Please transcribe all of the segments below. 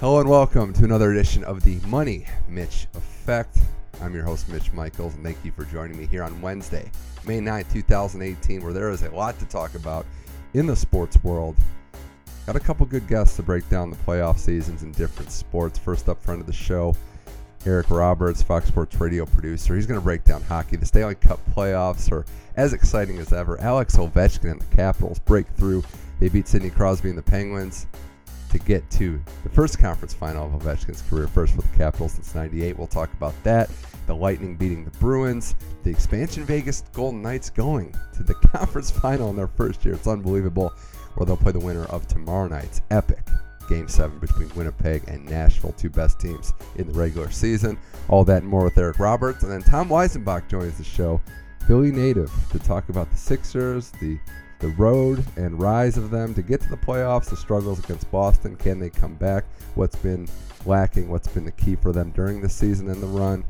Hello and welcome to another edition of the Money Mitch Effect. I'm your host, Mitch Michaels, and thank you for joining me here on Wednesday, May 9th, 2018, where there is a lot to talk about in the sports world. Got a couple good guests to break down the playoff seasons in different sports. First up, front of the show, Eric Roberts, Fox Sports radio producer. He's going to break down hockey. The Stanley Cup playoffs are as exciting as ever. Alex Ovechkin and the Capitals break through. They beat Sidney Crosby and the Penguins to get to the first conference final of Ovechkin's career, first for the Capitals since 98. We'll talk about that. The Lightning beating the Bruins, the expansion Vegas Golden Knights going to the conference final in their first year. It's unbelievable. Where they'll play the winner of tomorrow night's epic Game 7 between Winnipeg and Nashville, two best teams in the regular season. All that and more with Eric Roberts. And then Tom Weisenbach joins the show, Philly native, to talk about the Sixers, the the road and rise of them to get to the playoffs, the struggles against Boston. Can they come back? What's been lacking? What's been the key for them during the season and the run?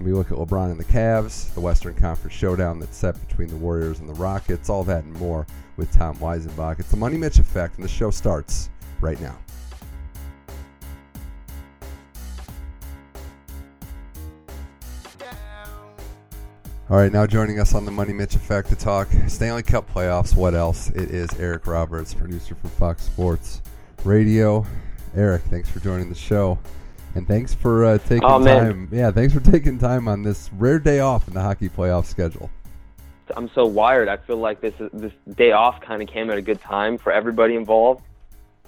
We look at LeBron and the Cavs, the Western Conference showdown that's set between the Warriors and the Rockets, all that and more with Tom Weisenbach. It's the Money Mitch Effect, and the show starts right now. All right, now joining us on the Money Mitch Effect to talk Stanley Cup playoffs. What else? It is Eric Roberts, producer from Fox Sports Radio. Eric, thanks for joining the show, and thanks for uh, taking oh, time. Yeah, thanks for taking time on this rare day off in the hockey playoff schedule. I'm so wired. I feel like this this day off kind of came at a good time for everybody involved.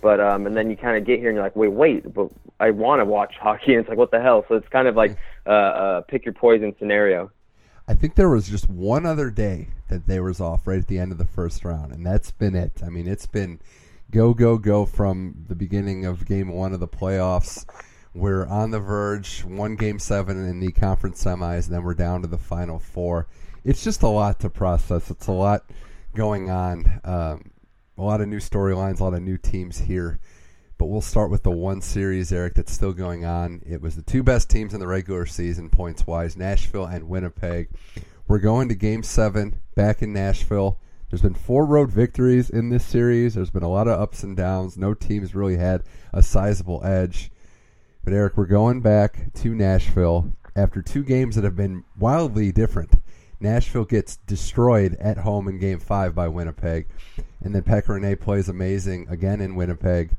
But um, and then you kind of get here and you're like, wait, wait, but I want to watch hockey. And it's like, what the hell? So it's kind of like uh, uh, pick your poison scenario. I think there was just one other day that they was off right at the end of the first round, and that's been it. I mean, it's been go go go from the beginning of game one of the playoffs. We're on the verge, one game seven in the conference semis, and then we're down to the final four. It's just a lot to process. It's a lot going on. Um, a lot of new storylines, a lot of new teams here. But we'll start with the one series, Eric, that's still going on. It was the two best teams in the regular season, points wise Nashville and Winnipeg. We're going to game seven back in Nashville. There's been four road victories in this series. There's been a lot of ups and downs. No team's really had a sizable edge. But, Eric, we're going back to Nashville after two games that have been wildly different. Nashville gets destroyed at home in game five by Winnipeg. And then Pekka Rinne plays amazing again in Winnipeg.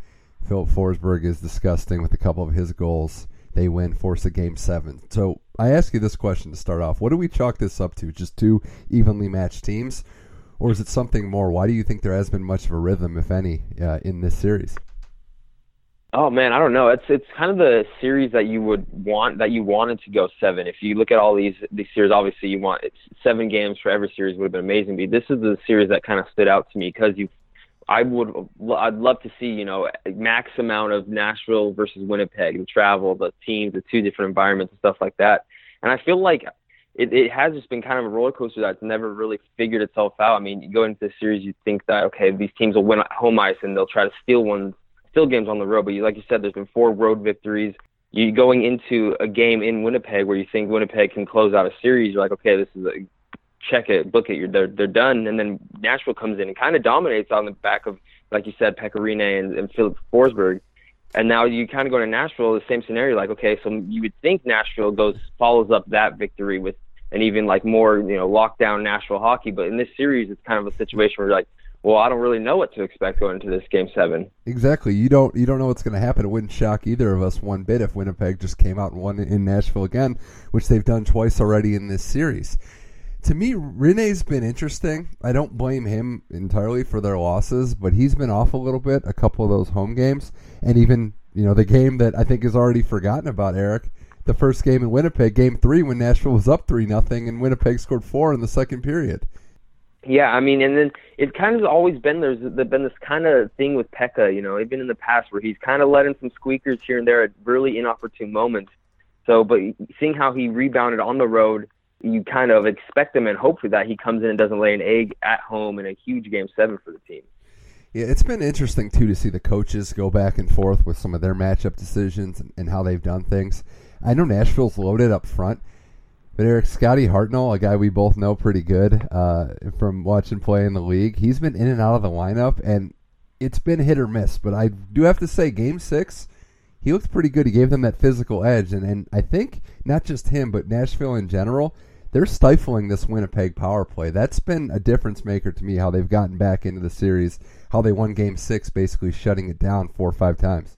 Filip Forsberg is disgusting with a couple of his goals. They win, force a game seven. So I ask you this question to start off: What do we chalk this up to? Just two evenly matched teams, or is it something more? Why do you think there has been much of a rhythm, if any, uh, in this series? Oh man, I don't know. It's it's kind of the series that you would want that you wanted to go seven. If you look at all these these series, obviously you want it's seven games for every series would have been amazing. But this is the series that kind of stood out to me because you I would I'd love to see you know max amount of Nashville versus Winnipeg, the travel, the teams, the two different environments and stuff like that. And I feel like it, it has just been kind of a roller coaster that's never really figured itself out. I mean, you go into this series, you think that okay, these teams will win at home ice and they'll try to steal ones, steal games on the road. But you, like you said, there's been four road victories. You going into a game in Winnipeg where you think Winnipeg can close out a series, you're like, okay, this is a check it, book it, you're they're, they're done. And then Nashville comes in and kind of dominates on the back of, like you said, Pekka Rinne and, and Filip Forsberg. And now you kind of go to Nashville, the same scenario. Like, okay, so you would think Nashville goes follows up that victory with an even like more you know lockdown Nashville hockey. But in this series, it's kind of a situation where you're like, well, I don't really know what to expect going into this game seven. Exactly. You don't you don't know what's going to happen. It wouldn't shock either of us one bit if Winnipeg just came out and won in Nashville again, which they've done twice already in this series to me, Rinne's been interesting. I don't blame him entirely for their losses, but he's been off a little bit a couple of those home games, and even you know the game that I think is already forgotten about. Eric, the first game in Winnipeg, Game Three, when Nashville was up three nothing, and Winnipeg scored four in the second period. Yeah, I mean, and then it kind of always been there's been this kind of thing with Pekka, you know, even in the past where he's kind of letting some squeakers here and there at really inopportune moments. So, but seeing how he rebounded on the road you kind of expect him and hope for that he comes in and doesn't lay an egg at home in a huge game seven for the team. Yeah, it's been interesting too to see the coaches go back and forth with some of their matchup decisions and, and how they've done things. I know Nashville's loaded up front, but Eric Scotty Hartnell, a guy we both know pretty good uh, from watching play in the league, he's been in and out of the lineup, and it's been hit or miss. But I do have to say, Game Six, he looked pretty good. He gave them that physical edge, and, and I think not just him, but Nashville in general, they're stifling this Winnipeg power play. That's been a difference maker to me. How they've gotten back into the series, how they won Game Six, basically shutting it down four or five times.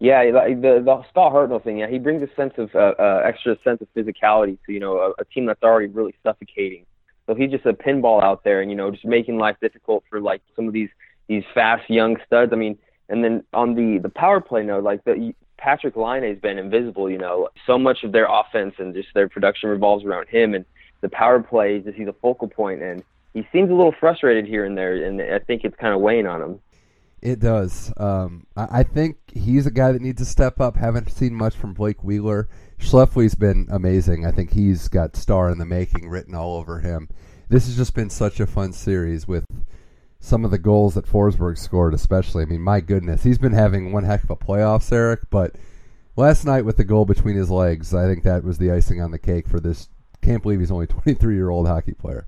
Yeah, the the Scott Hartnell thing. Yeah, he brings a sense of uh, uh, extra sense of physicality to you know a, a team that's already really suffocating. So he's just a pinball out there, and you know just making life difficult for like some of these these fast young studs. I mean, and then on the the power play note, like the Patrik Laine has been invisible. You know, so much of their offense and just their production revolves around him, and the power play is just he's a focal point, and he seems a little frustrated here and there, and I think it's kind of weighing on him. It does. Um, I, think he's a guy that needs to step up. Haven't seen much from Blake Wheeler. Scheifele's been amazing. I think he's got star in the making written all over him. This has just been such a fun series with some of the goals that Forsberg scored, especially. I mean, my goodness, he's been having one heck of a playoffs, Eric. But last night with the goal between his legs, I think that was the icing on the cake for this. Can't believe he's only 23 year old hockey player.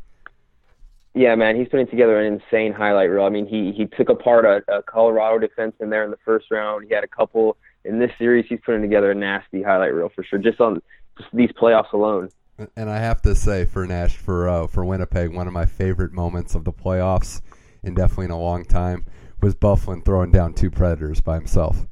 Yeah, man, he's putting together an insane highlight reel. I mean, he he took apart a, a Colorado defense in there in the first round. He had a couple in this series. He's putting together a nasty highlight reel for sure, just on just these playoffs alone. And I have to say, for Nash, for uh, for Winnipeg, one of my favorite moments of the playoffs, and definitely in a long time, was Byfuglien throwing down two Predators by himself.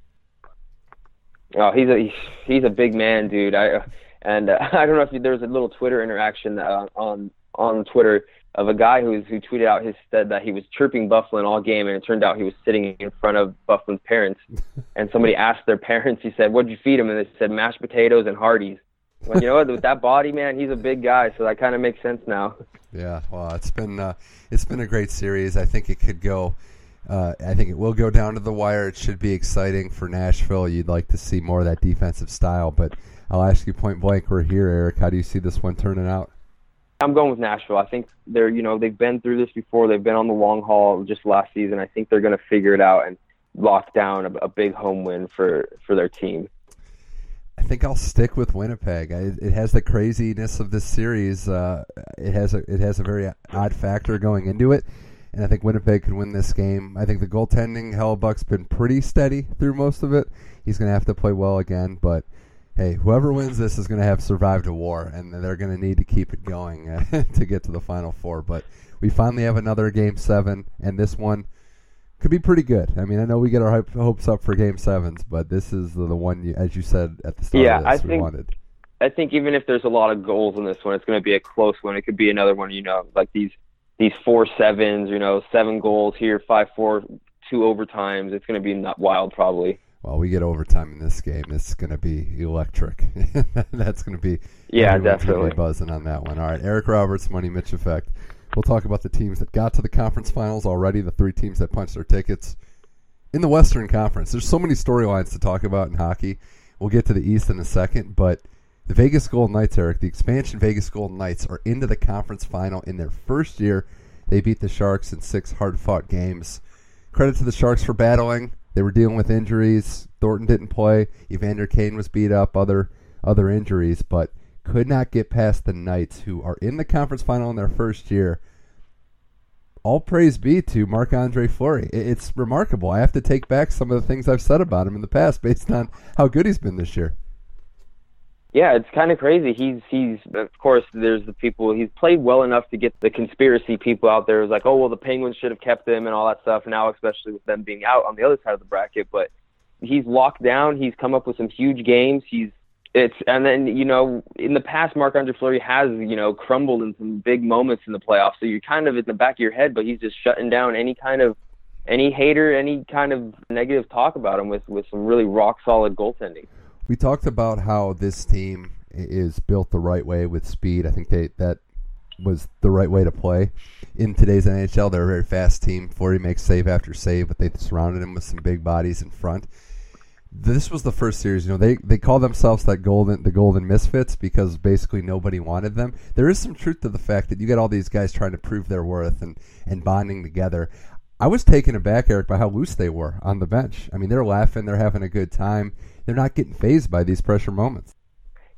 Oh, he's a he's a big man, dude. I and uh, I don't know if there was a little Twitter interaction uh, on on Twitter of a guy who who tweeted out his said that he was chirping Byfuglien all game, and it turned out he was sitting in front of Byfuglien's parents. and somebody asked their parents, he said, "What'd you feed him?" And they said, "Mashed potatoes and Hardee's." Well, you know what? With that body, man, he's a big guy, so that kind of makes sense now. Yeah, well, it's been uh, it's been a great series. I think it could go. Uh, I think it will go down to the wire. It should be exciting for Nashville. You'd like to see more of that defensive style, but I'll ask you point blank. We're here, Eric. How do you see this one turning out? I'm going with Nashville. I think they're, you know, they've been through this before. They've been on the long haul just last season. I think they're going to figure it out and lock down a, a, big home win for for their team. I think I'll stick with Winnipeg. I, it has the craziness of this series. Uh, it has a it has a very odd factor going into it, and I think Winnipeg can win this game. I think the goaltending, Hellebuyck's been pretty steady through most of it. He's going to have to play well again, but hey, whoever wins this is going to have survived a war, and they're going to need to keep it going uh, to get to the final four. But we finally have another game seven, and this one could be pretty good. I mean, I know we get our hopes up for game sevens, but this is the, the one, you, as you said at the start yeah, of this, I think, wanted. I think even if there's a lot of goals in this one, it's going to be a close one. It could be another one, you know, like these these four sevens, you know, seven goals here, five four, two overtimes. It's going to be not wild probably well, we get overtime in this game. It's going to be electric. That's going to be yeah, definitely be buzzing on that one. All right, Eric Roberts, Money Mitch Effect. We'll talk about the teams that got to the conference finals already. The three teams that punched their tickets in the Western Conference. There's so many storylines to talk about in hockey. We'll get to the East in a second, but the Vegas Golden Knights, Eric, the expansion Vegas Golden Knights are into the conference final in their first year. They beat the Sharks in six hard-fought games. Credit to the Sharks for battling they were dealing with injuries. Thornton didn't play. Evander Kane was beat up. Other other injuries, but could not get past the Knights, who are in the conference final in their first year. All praise be to Marc Andre Fleury. It's remarkable. I have to take back some of the things I've said about him in the past based on how good he's been this year yeah, it's kind of crazy. He's he's of course there's the people he's played well enough to get the conspiracy people out there. It's like, oh well, the Penguins should have kept him and all that stuff. Now, especially with them being out on the other side of the bracket, but he's locked down. He's come up with some huge games. He's it's and then you know in the past, Marc Andre Fleury has you know crumbled in some big moments in the playoffs. So you're kind of in the back of your head, but he's just shutting down any kind of any hater, any kind of negative talk about him with with some really rock solid goaltending we talked about how this team is built the right way with speed. I think they that was the right way to play in today's NHL. They're a very fast team. Fleury makes save after save, but they surrounded him with some big bodies in front. This was the first series. You know, they they call themselves that golden the golden misfits because basically nobody wanted them. There is some truth to the fact that you get all these guys trying to prove their worth and and bonding together. I was taken aback, Eric, by how loose they were on the bench. I mean, they're laughing, they're having a good time they're not getting phased by these pressure moments.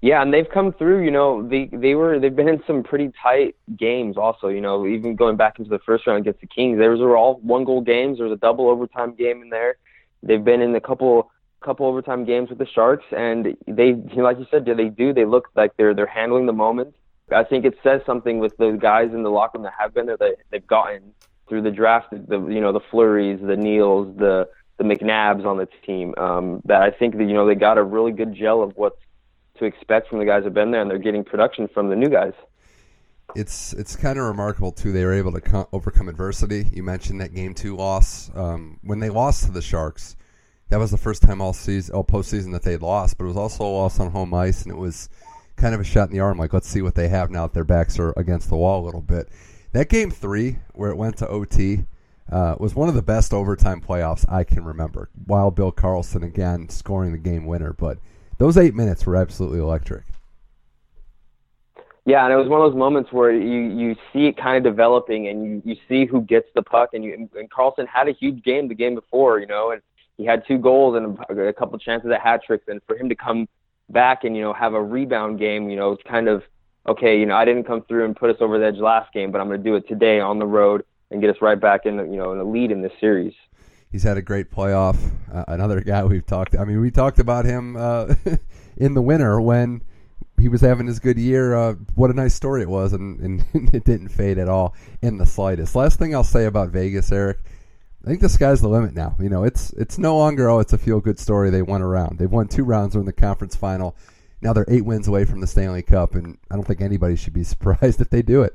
Yeah, and they've come through. You know, they they were they've been in some pretty tight games. Also, you know, even going back into the first round against the Kings, those were all one goal games. There was a double overtime game in there. They've been in a couple couple overtime games with the Sharks, and they, like you said, do they do. They look like they're they're handling the moment. I think it says something with the guys in the locker room that have been there. They've gotten through the draft, the you know the Fleurys, the Neals, the the McNabbs on the team. Um, that I think that you know they got a really good gel of what's to expect from the guys that have been there, and they're getting production from the new guys. It's it's kind of remarkable too. They were able to co- overcome adversity. You mentioned that game two loss um, when they lost to the Sharks. That was the first time all season, all postseason that they'd lost, but it was also a loss on home ice, and it was kind of a shot in the arm. Like, let's see what they have now that their backs are against the wall a little bit. That game three, where it went to OT, uh, was one of the best overtime playoffs I can remember. While Bill Karlsson again scoring the game winner, but those eight minutes were absolutely electric. Yeah, and it was one of those moments where you you see it kind of developing, and you you see who gets the puck, and you and Karlsson had a huge game the game before, you know, and he had two goals and a, couple chances at hat tricks, and for him to come back and you know have a rebound game, you know, it's kind of okay, you know, I didn't come through and put us over the edge last game, but I'm going to do it today on the road and get us right back in, the, you know, in the lead in this series. He's had a great playoff. Uh, another guy we've talked. I mean, we talked about him uh, in the winter when he was having his good year. Uh, what a nice story it was, and, and it didn't fade at all in the slightest. Last thing I'll say about Vegas, Eric. I think the sky's the limit now. You know, it's it's no longer oh, it's a feel good story. They won a round. They've won two rounds. They're in the conference final. Now they're eight wins away from the Stanley Cup, and I don't think anybody should be surprised if they do it.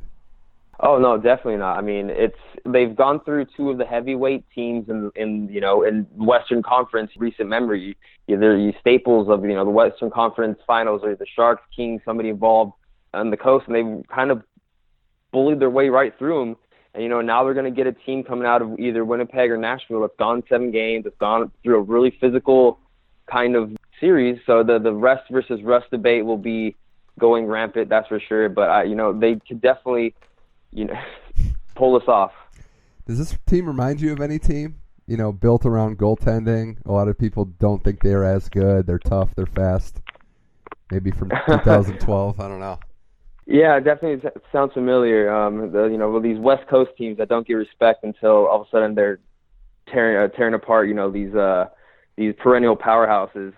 Oh no, definitely not. I mean, it's they've gone through two of the heavyweight teams in in you know in Western Conference recent memory. Either you staples of you know the Western Conference Finals or the Sharks, Kings, somebody involved on the coast, and they kind of bullied their way right through them. And you know now they're going to get a team coming out of either Winnipeg or Nashville that's gone seven games, that's gone through a really physical kind of series. So the the rest versus rust debate will be going rampant, that's for sure. But I, you know they could definitely you know, pull us off. Does this team remind you of any team? You know, built around goaltending. A lot of people don't think they're as good. They're tough. They're fast. Maybe from 2012. I don't know. Yeah, definitely sounds familiar. Um, the, you know, these West Coast teams that don't get respect until all of a sudden they're tearing uh, tearing apart. You know, these uh, these perennial powerhouses.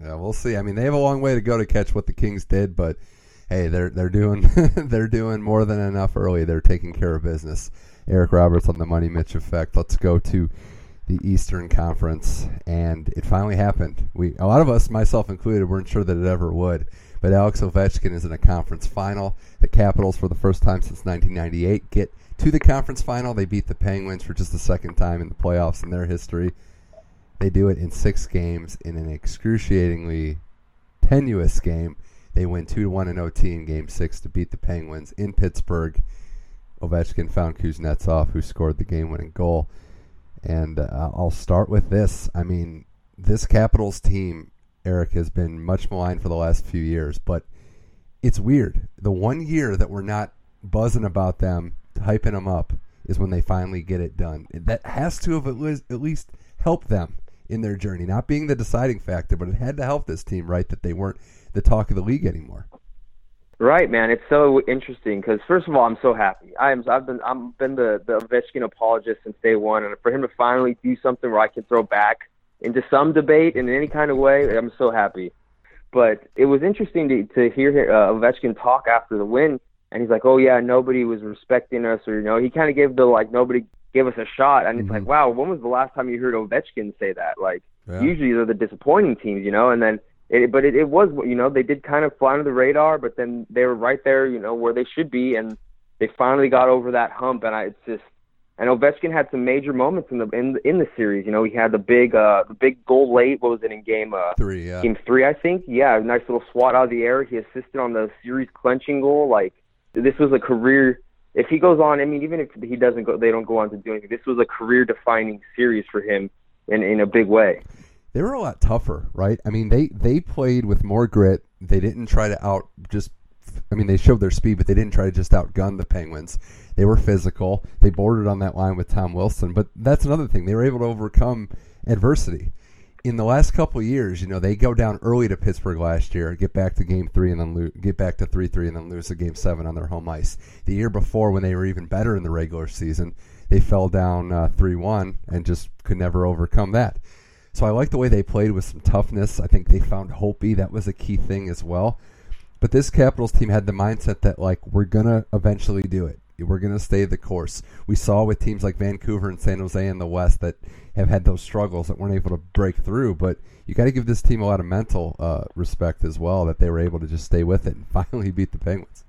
Yeah, we'll see. I mean, they have a long way to go to catch what the Kings did, but hey, they're they're doing they're doing more than enough early. They're taking care of business. Eric Roberts on the Money Mitch effect. Let's go to the Eastern Conference, and it finally happened. We a lot of us, myself included, weren't sure that it ever would. But Alex Ovechkin is in a conference final. The Capitals, for the first time since 1998, get to the conference final. They beat the Penguins for just the second time in the playoffs in their history. They do it in six games in an excruciatingly tenuous game. They win two to one in OT in Game Six to beat the Penguins in Pittsburgh. Ovechkin found Kuznetsov, who scored the game-winning goal. And uh, I'll start with this. I mean, this Capitals team, Eric, has been much maligned for the last few years, but it's weird. The one year that we're not buzzing about them, hyping them up, is when they finally get it done. That has to have at least helped them in their journey, not being the deciding factor, but it had to help this team, right? That they weren't the talk of the league anymore. Right, man. It's so interesting because first of all, I'm so happy. I'm I've been I've been the the Ovechkin apologist since day one, and for him to finally do something where I can throw back into some debate in any kind of way, I'm so happy. But it was interesting to to hear uh, Ovechkin talk after the win, and he's like, "Oh yeah, nobody was respecting us," or you know, he kind of gave the like nobody gave us a shot, and it's mm-hmm. like, wow, when was the last time you heard Ovechkin say that? Like, yeah. usually they're the disappointing teams, you know, and then it, but it, it was, you know, they did kind of fly under the radar, but then they were right there, you know, where they should be, and they finally got over that hump. And I, it's just, and Ovechkin had some major moments in the in in the series. You know, he had the big uh the big goal late. What was it in game uh three? Yeah. Game three, I think. Yeah, nice little swat out of the air. He assisted on the series clenching goal. Like this was a career. If he goes on, I mean, even if he doesn't go, they don't go on to do anything. This was a career defining series for him in in a big way they were a lot tougher, right? I mean, they they played with more grit. They didn't try to out just. I mean, they showed their speed, but they didn't try to just outgun the Penguins. They were physical. They bordered on that line with Tom Wilson, but that's another thing. They were able to overcome adversity. In the last couple years, you know, they go down early to Pittsburgh last year, get back to Game Three, and then lo- get back to three three, and then lose a Game Seven on their home ice. The year before, when they were even better in the regular season, they fell down uh, three uh, one and just could never overcome that. So I like the way they played with some toughness. I think they found Holtby. That was a key thing as well. But this Capitals team had the mindset that like we're gonna eventually do it. We're gonna stay the course. We saw with teams like Vancouver and San Jose in the West that have had those struggles that weren't able to break through. But you got to give this team a lot of mental uh, respect as well that they were able to just stay with it and finally beat the Penguins.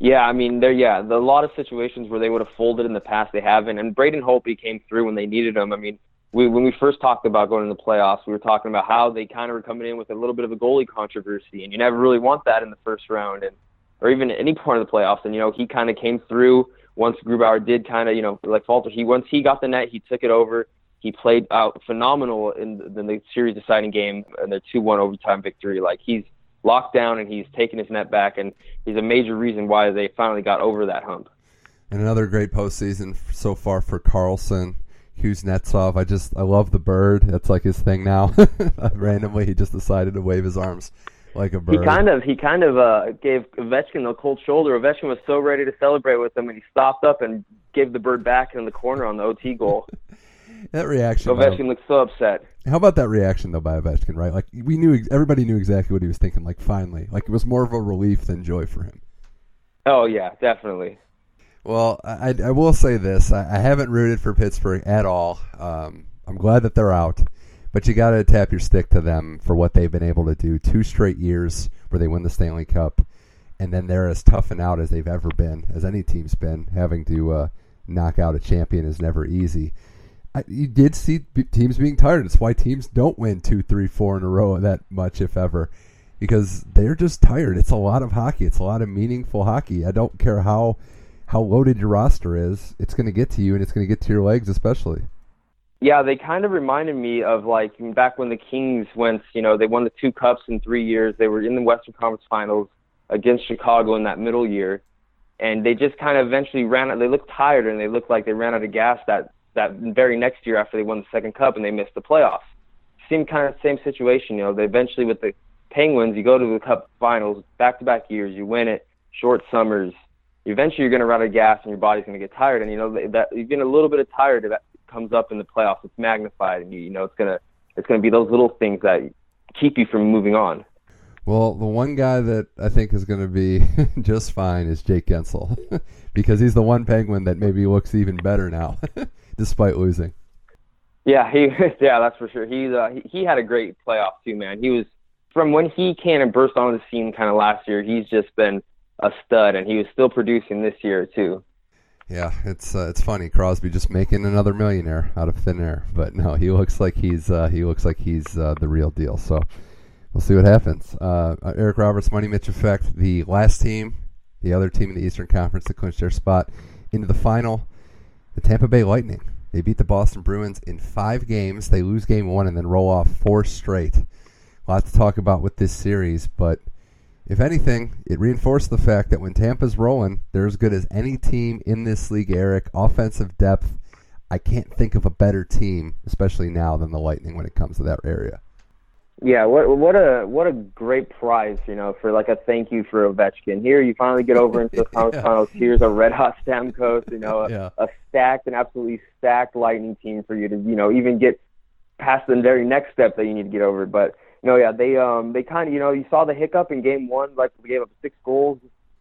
Yeah, I mean, there. Yeah, the, a lot of situations where they would have folded in the past, they haven't. And Braden Holtby came through when they needed him. I mean, we, when we first talked about going to the playoffs, we were talking about how they kind of were coming in with a little bit of a goalie controversy, and you never really want that in the first round, and or even any part of the playoffs. And you know, he kind of came through once Grubauer did kind of, you know, like falter. He once he got the net, he took it over. He played out phenomenal in the, in the series deciding game and their two one overtime victory. Like he's locked down and he's taken his net back, and he's a major reason why they finally got over that hump. And another great postseason so far for Carlson. Kuznetsov. I just I love the bird. That's like his thing now. Randomly, he just decided to wave his arms like a bird. He kind of he kind of uh, gave Ovechkin the cold shoulder. Ovechkin was so ready to celebrate with him, and he stopped up and gave the bird back in the corner on the OT goal. that reaction. Ovechkin looked so upset. How about that reaction though by Ovechkin? Right, like we knew everybody knew exactly what he was thinking. Like finally, like it was more of a relief than joy for him. Oh yeah, definitely. Well, I, I will say this: I, I haven't rooted for Pittsburgh at all. Um, I'm glad that they're out, but you got to tap your stick to them for what they've been able to do. Two straight years where they win the Stanley Cup, and then they're as tough and out as they've ever been, as any team's been. Having to uh, knock out a champion is never easy. I, you did see teams being tired. It's why teams don't win two, three, four in a row that much, if ever, because they're just tired. It's a lot of hockey. It's a lot of meaningful hockey. I don't care how how loaded your roster is, it's going to get to you and it's going to get to your legs, especially. Yeah, they kind of reminded me of like back when the Kings went, you know, they won the two cups in three years. They were in the Western Conference Finals against Chicago in that middle year, and they just kind of eventually ran out. They looked tired and they looked like they ran out of gas that that very next year after they won the second cup and they missed the playoffs. Seemed kind of same situation, you know. They eventually with the Penguins, you go to the Cup Finals back to back years, you win it, short summers, eventually you're going to run out of gas and your body's going to get tired. And you know that you're getting a little bit of tired that comes up in the playoffs. It's magnified, and you, you know it's gonna it's gonna be those little things that keep you from moving on. Well, the one guy that I think is going to be just fine is Jake Guentzel because he's the one Penguin that maybe looks even better now, despite losing. Yeah, he yeah, that's for sure. He's uh, he, he had a great playoff too, man. He was from when he came and burst onto the scene kind of last year. He's just been a stud, and he was still producing this year too. Yeah, it's uh, it's funny Crosby just making another millionaire out of thin air, but no, he looks like he's uh, he looks like he's uh, the real deal. So we'll see what happens. Uh, uh, Eric Roberts, Money Mitch effect. The last team, the other team in the Eastern Conference to clinch their spot into the final, the Tampa Bay Lightning. They beat the Boston Bruins in five games. They lose game one and then roll off four straight. A lot to talk about with this series, but if anything, it reinforced the fact that when Tampa's rolling, they're as good as any team in this league, Eric. Offensive depth, I can't think of a better team, especially now, than the Lightning when it comes to that area. Yeah, what what a what a great prize, you know, for like a thank you for Ovechkin. Here, you finally get over into the yeah. finals. Here's a red hot Stamkos, you know, a, yeah. a stacked and absolutely stacked Lightning team for you to, you know, even get past the very next step that you need to get over. But no, yeah, they um they kind of you know you saw the hiccup in game one, like we gave up six goals,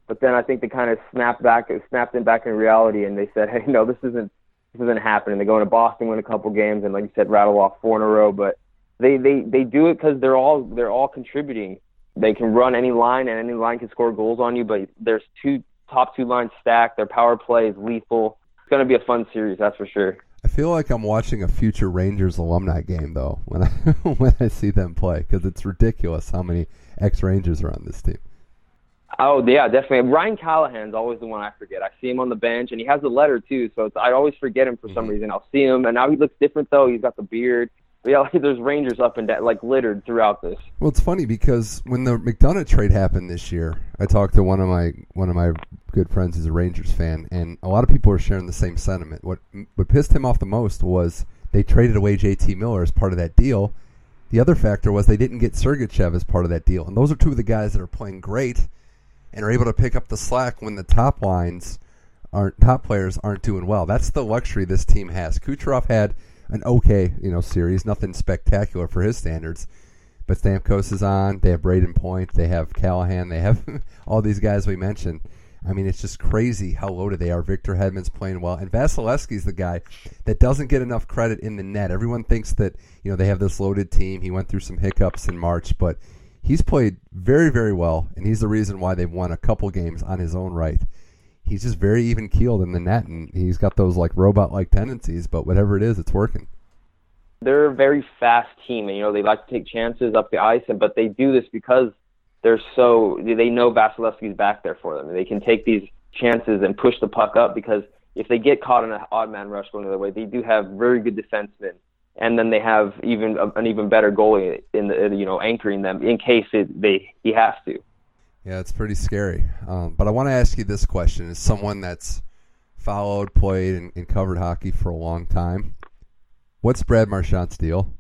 but then I think they kind of snapped back, snapped in back in reality, and they said, hey, no, this isn't this isn't happening. They go into Boston, win a couple games, and like you said, rattle off four in a row, but they they they do it because they're all they're all contributing. They can run any line, and any line can score goals on you. But there's two top two lines stacked. Their power play is lethal. It's going to be a fun series, that's for sure. I feel like I'm watching a future Rangers alumni game though when I when I see them play because it's ridiculous how many ex Rangers are on this team. Oh yeah, definitely. Ryan Callahan's always the one I forget. I see him on the bench and he has a letter too, so I always forget him for some mm-hmm. reason. I'll see him and now he looks different though. He's got the beard. Yeah, like, there's Rangers up and down, like littered throughout this. Well, it's funny because when the McDonagh trade happened this year, I talked to one of my one of my good friends who's a Rangers fan, and a lot of people are sharing the same sentiment. What what pissed him off the most was they traded away JT Miller as part of that deal. The other factor was they didn't get Sergachev as part of that deal, and those are two of the guys that are playing great and are able to pick up the slack when the top lines aren't top players aren't doing well. That's the luxury this team has. Kucherov had an okay, you know, series, nothing spectacular for his standards. But Stamkos is on. They have Brayden Point. They have Callahan. They have all these guys we mentioned. I mean, it's just crazy how loaded they are. Victor Hedman's playing well, and Vasilevskiy's the guy that doesn't get enough credit in the net. Everyone thinks that you know they have this loaded team. He went through some hiccups in March, but he's played very, very well, and he's the reason why they've won a couple games on his own right. He's just very even keeled in the net, and he's got those like robot like tendencies. But whatever it is, it's working. They're a very fast team, and you know they like to take chances up the ice, and but they do this because they're so they know Vasilevskiy's back there for them. They can take these chances and push the puck up because if they get caught in an odd man rush going the other way, they do have very good defensemen, and then they have even an even better goalie in the you know anchoring them in case it, they he has to. Yeah, it's pretty scary. Um, but I want to ask you this question: as someone that's followed, played, and, and covered hockey for a long time, what's Brad Marchand's deal?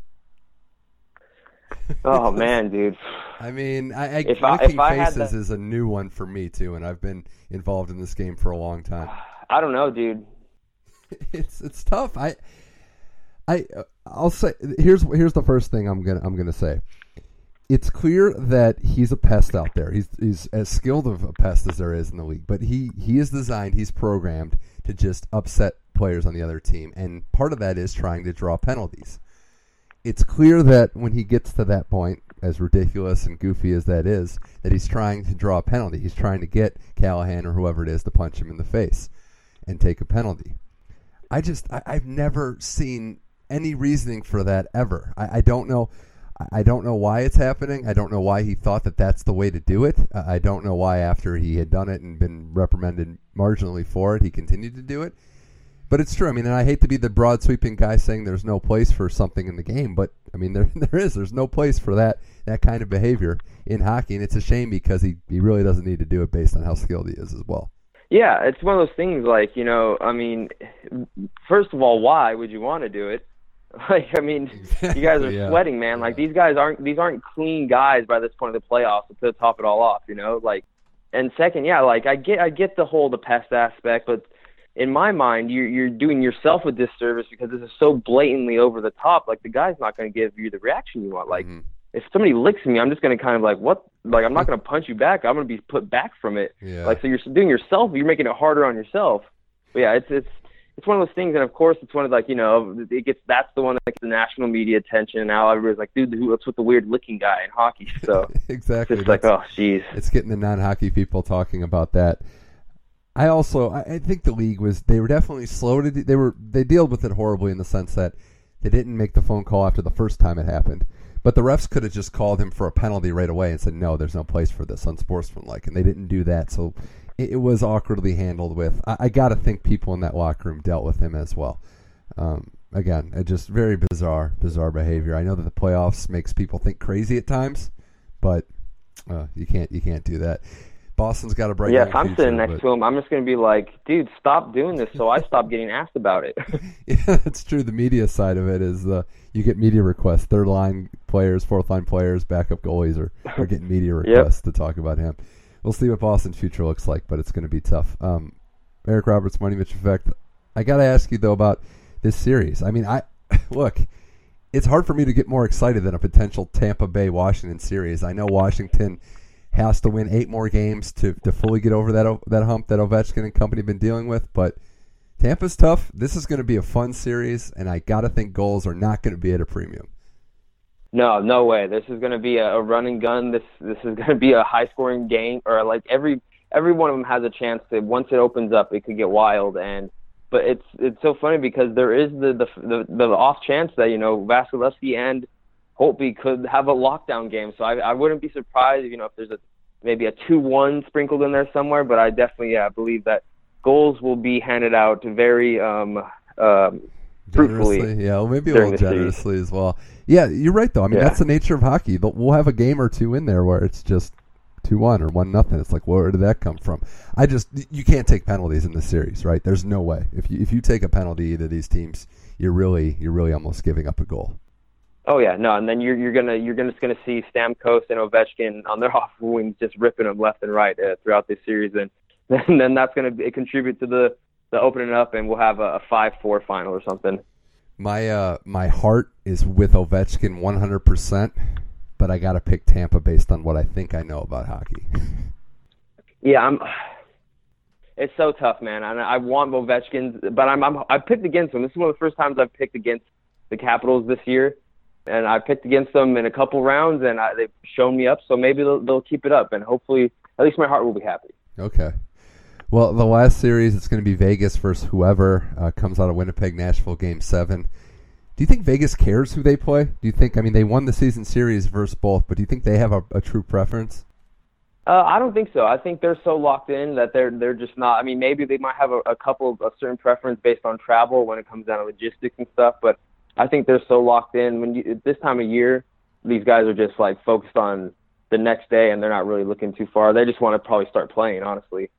oh man, dude. I mean, I, I if I, if I faces is a new one for me too, and I've been involved in this game for a long time. I don't know, dude. It's it's tough. I I I'll say here's here's the first thing I'm gonna I'm gonna say. It's clear that he's a pest out there. He's he's as skilled of a pest as there is in the league, but he he is designed, he's programmed to just upset players on the other team, and part of that is trying to draw penalties it's clear that when he gets to that point, as ridiculous and goofy as that is, that he's trying to draw a penalty. He's trying to get Callahan or whoever it is to punch him in the face and take a penalty. I just, I, have never seen any reasoning for that ever. I, I, don't know. I don't know why it's happening. I don't know why he thought that that's the way to do it. I don't know why after he had done it and been reprimanded marginally for it, he continued to do it. But it's true. I mean, and I hate to be the broad sweeping guy saying there's no place for something in the game, but I mean there there is. There's no place for that that kind of behavior in hockey, and it's a shame because he he really doesn't need to do it based on how skilled he is as well. Yeah, it's one of those things like you know. I mean, first of all, why would you want to do it? Like, I mean, you guys are yeah. sweating, man. Like these guys aren't these aren't clean guys by this point of the playoffs to top it all off. You know, like. And second, yeah, like I get I get the whole the pest aspect, but in my mind, you're you're doing yourself a disservice because this is so blatantly over the top. Like the guy's not going to give you the reaction you want. Like mm-hmm. if somebody licks me, I'm just going to kind of like what? Like I'm not going to punch you back. I'm going to be put back from it. Yeah. Like so, you're doing yourself. You're making it harder on yourself. But yeah, it's it's it's one of those things, and of course, it's one of like you know, it gets that's the one that gets the national media attention. Now everybody's like, dude, what's with the weird licking guy in hockey? So exactly, it's like, oh, jeez, it's getting the non-hockey people talking about that. I also I think the league was they were definitely slow to they were they dealt with it horribly in the sense that they didn't make the phone call after the first time it happened. But the refs could have just called him for a penalty right away and said no, there's no place for this unsportsmanlike, and they didn't do that. So it, it was awkwardly handled. With I, I got to think people in that locker room dealt with him as well. Um, again, it just very bizarre, bizarre behavior. I know that the playoffs makes people think crazy at times, but uh, you can't you can't do that. Boston's got a bright. Yeah, if I'm future, sitting next but... to him, I'm just going to be like, dude, stop doing this, so I stop getting asked about it. yeah, it's true. The media side of it is the you get media requests. Third line players, fourth line players, backup goalies are, are getting media requests yep. to talk about him. We'll see what Boston's future looks like, but it's going to be tough. Um, Eric Roberts, Money Mitch Effect. I got to ask you though about this series. I mean, I look. It's hard for me to get more excited than a potential Tampa Bay Washington series. I know Washington has to win eight more games to, to fully get over that that hump that Ovechkin and company have been dealing with. But Tampa's tough. This is going to be a fun series, and I got to think goals are not going to be at a premium. No, no way. This is going to be a, a run and gun. This this is going to be a high scoring game, or like every every one of them has a chance to once it opens up, it could get wild. And but it's it's so funny because there is the the the, the off chance that you know Vasilevskiy and Holtby could have a lockdown game. So I, I wouldn't be surprised, you know, if there's a maybe a two-one sprinkled in there somewhere. But I definitely yeah believe that goals will be handed out very um, um, fruitfully. Yeah, well, maybe a little generously as well. Yeah, you're right though. I mean, yeah. that's the nature of hockey. But we'll have a game or two in there where it's just two one or one nothing. It's like where did that come from? I just you can't take penalties in this series, right? There's no way. If you if you take a penalty, either these teams, you're really you're really almost giving up a goal. Oh yeah, no, and then you're you're gonna you're gonna just gonna see Stamkos and Ovechkin on their off wings just ripping them left and right uh, throughout this series, and, then that's gonna contribute to the the opening up, and we'll have a, a five four final or something. My uh, my heart is with Ovechkin 100%, but I got to pick Tampa based on what I think I know about hockey. Yeah, I'm. It's so tough, man. I, I want Ovechkin, but I'm, I'm I picked against him. This is one of the first times I've picked against the Capitals this year, and I picked against them in a couple rounds, and I, they've shown me up. So maybe they'll, they'll keep it up, and hopefully, at least my heart will be happy. Okay. Well, the last series it's going to be Vegas versus whoever uh, comes out of Winnipeg, Nashville, Game Seven. Do you think Vegas cares who they play? Do you think? I mean, they won the season series versus both, but do you think they have a, a true preference? Uh, I don't think so. I think they're so locked in that they're they're just not. I mean, maybe they might have a, a couple of a certain preference based on travel when it comes down to logistics and stuff, but I think they're so locked in. When you, this time of year, these guys are just like focused on the next day, and they're not really looking too far. They just want to probably start playing, honestly.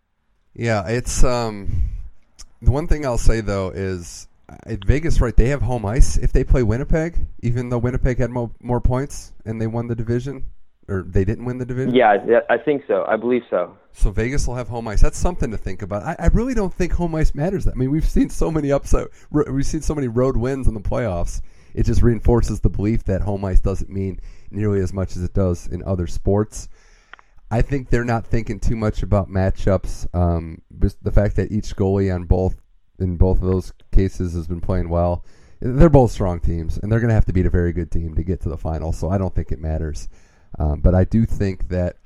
Yeah, it's um the one thing I'll say though is at Vegas, right? They have home ice if they play Winnipeg, even though Winnipeg had mo- more points and they won the division, or they didn't win the division. Yeah, I think so. I believe so. So Vegas will have home ice. That's something to think about. I, I really don't think home ice matters. That I mean, we've seen so many upset. We've seen so many road wins in the playoffs. It just reinforces the belief that home ice doesn't mean nearly as much as it does in other sports. I think they're not thinking too much about matchups. Um, the fact that each goalie on both in both of those cases has been playing well. They're both strong teams, and they're going to have to beat a very good team to get to the final. So I don't think it matters. Um, but I do think that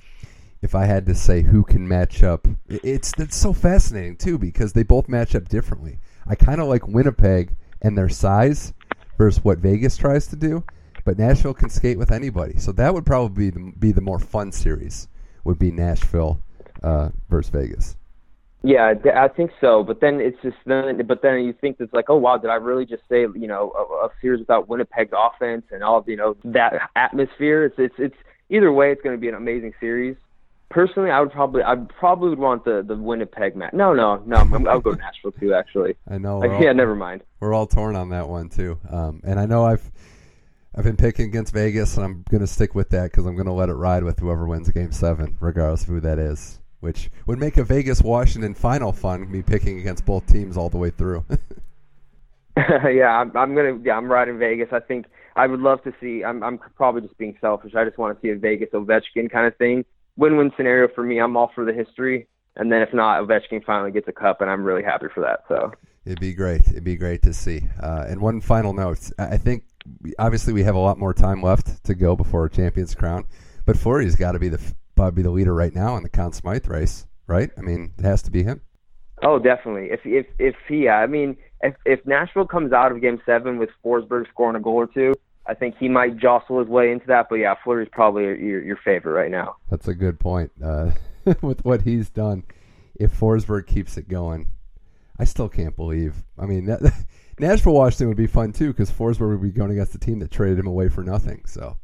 if I had to say who can match up, it's it's so fascinating too because they both match up differently. I kind of like Winnipeg and their size versus what Vegas tries to do, but Nashville can skate with anybody. So that would probably be the, be the more fun series would be Nashville uh, versus Vegas. Yeah, I think so. But then it's just then, but then you think it's like, oh wow, did I really just say you know a, a series without Winnipeg's offense and all of you know that atmosphere? It's it's it's either way, it's going to be an amazing series. Personally, I would probably I probably would want the the Winnipeg match. No, no, no. I'll go to Nashville too. Actually, I know. Like, all, yeah, never mind. We're all torn on that one too. Um, and I know I've I've been picking against Vegas, and I'm going to stick with that because I'm going to let it ride with whoever wins Game Seven, regardless of who that is. Which would make a Vegas Washington final fun. Me picking against both teams all the way through. yeah, I'm, I'm gonna. Yeah, I'm riding Vegas. I think I would love to see. I'm, I'm probably just being selfish. I just want to see a Vegas Ovechkin kind of thing. Win-win scenario for me. I'm all for the history, and then if not, Ovechkin finally gets a cup, and I'm really happy for that. So it'd be great. It'd be great to see. Uh, and one final note: I think obviously we have a lot more time left to go before a champion's crown. But Fleury's got to be the probably the leader right now in the Conn Smythe race, right? I mean, it has to be him. Oh, definitely. If if if he, I mean, if if Nashville comes out of Game Seven with Forsberg scoring a goal or two, I think he might jostle his way into that. But yeah, Fleury's probably your your favorite right now. That's a good point. Uh, with what he's done, if Forsberg keeps it going, I still can't believe. I mean, that, Nashville Washington would be fun too because Forsberg would be going against the team that traded him away for nothing. So,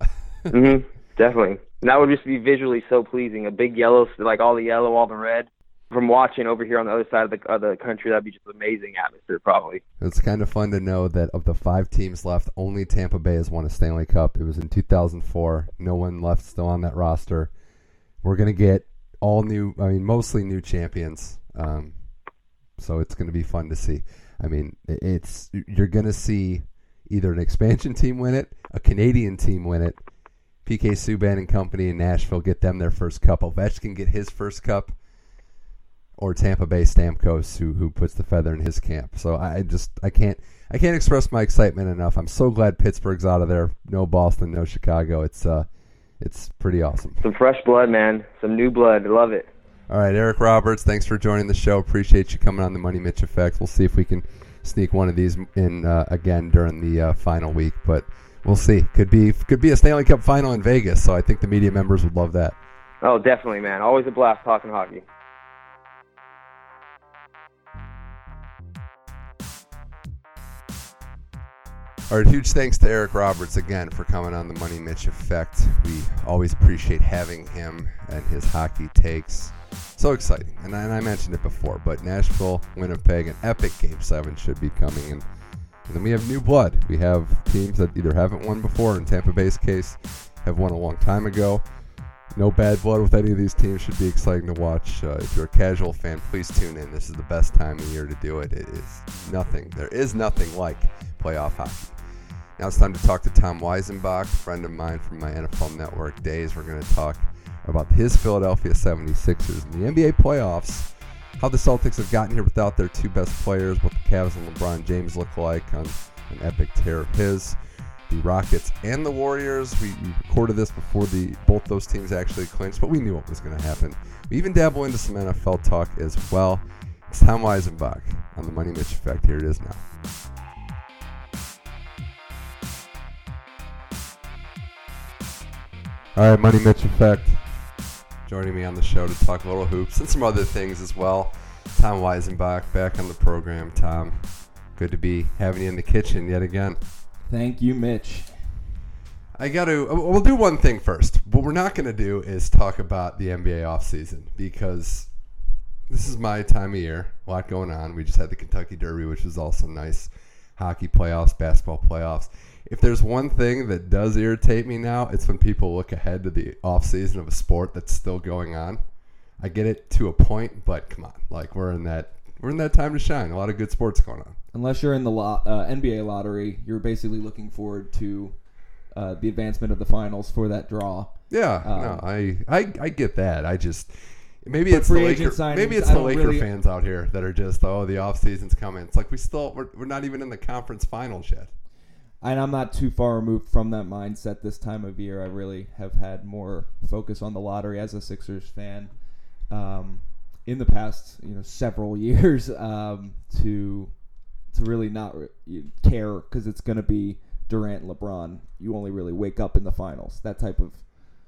mm-hmm, definitely, and that would just be visually so pleasing. A big yellow, like all the yellow, all the red. From watching over here on the other side of the, of the country, that'd be just amazing atmosphere, probably. It's kind of fun to know that of the five teams left, only Tampa Bay has won a Stanley Cup. It was in 2004. No one left still on that roster. We're gonna get all new. I mean, mostly new champions. Um, so it's going to be fun to see. I mean, it's you're going to see either an expansion team win it, a Canadian team win it, PK Subban and company in Nashville get them their first cup. Ovechkin get his first cup, or Tampa Bay Stamkos who who puts the feather in his camp. So I just I can't I can't express my excitement enough. I'm so glad Pittsburgh's out of there. No Boston, no Chicago. It's uh it's pretty awesome. Some fresh blood, man. Some new blood. Love it. All right, Eric Roberts, thanks for joining the show. Appreciate you coming on the Money Mitch Effect. We'll see if we can sneak one of these in uh, again during the uh, final week, but we'll see. Could be could be a Stanley Cup final in Vegas, so I think the media members would love that. Oh, definitely, man. Always a blast talking hockey. All right, huge thanks to Eric Roberts again for coming on the Money Mitch Effect. We always appreciate having him and his hockey takes so exciting. And I, and I, mentioned it before, but Nashville, Winnipeg, an epic Game 7 should be coming. And, and then we have new blood. We have teams that either haven't won before, in Tampa Bay's case, have won a long time ago. No bad blood with any of these teams should be exciting to watch. Uh, if you're a casual fan, please tune in. This is the best time of year to do it. It is nothing. There is nothing like playoff hockey. Now it's time to talk to Tom Weisenbach, a friend of mine from my NFL Network days. We're going to talk about his Philadelphia 76ers and the NBA playoffs, how the Celtics have gotten here without their two best players, what the Cavs and LeBron James look like on an epic tear of his, the Rockets and the Warriors. We, recorded this before the both those teams actually clinched, but we knew what was going to happen. We even dabble into some NFL talk as well. It's Tom Weisenbach on the Money Mitch Effect. Here it is now. All right, Money Mitch Effect. Joining me on the show to talk a little hoops and some other things as well. Tom Weisenbach back on the program. Tom, good to be having you in the kitchen yet again. Thank you, Mitch. I got to. Uh, we'll do one thing first. What we're not going to do is talk about the NBA offseason because this is my time of year. A lot going on. We just had the Kentucky Derby, which was also nice. Hockey playoffs, basketball playoffs if there's one thing that does irritate me now, it's when people look ahead to the off season of a sport that's still going on. I get it to a point, but come on, like we're in that we're in that time to shine. A lot of good sports going on. Unless you're in the lo- uh, NBA lottery, you're basically looking forward to uh, the advancement of the finals for that draw. Yeah, um, no, I, I I get that. I just maybe it's the Laker, signings, maybe it's the Laker really, fans out here that are just oh the off season's coming. It's like we still we're, we're not even in the conference finals yet and I'm not too far removed from that mindset this time of year. I really have had more focus on the lottery as a Sixers fan um, in the past, you know, several years um, to to really not re- care because it's going to be Durant, LeBron. You only really wake up in the finals. That type of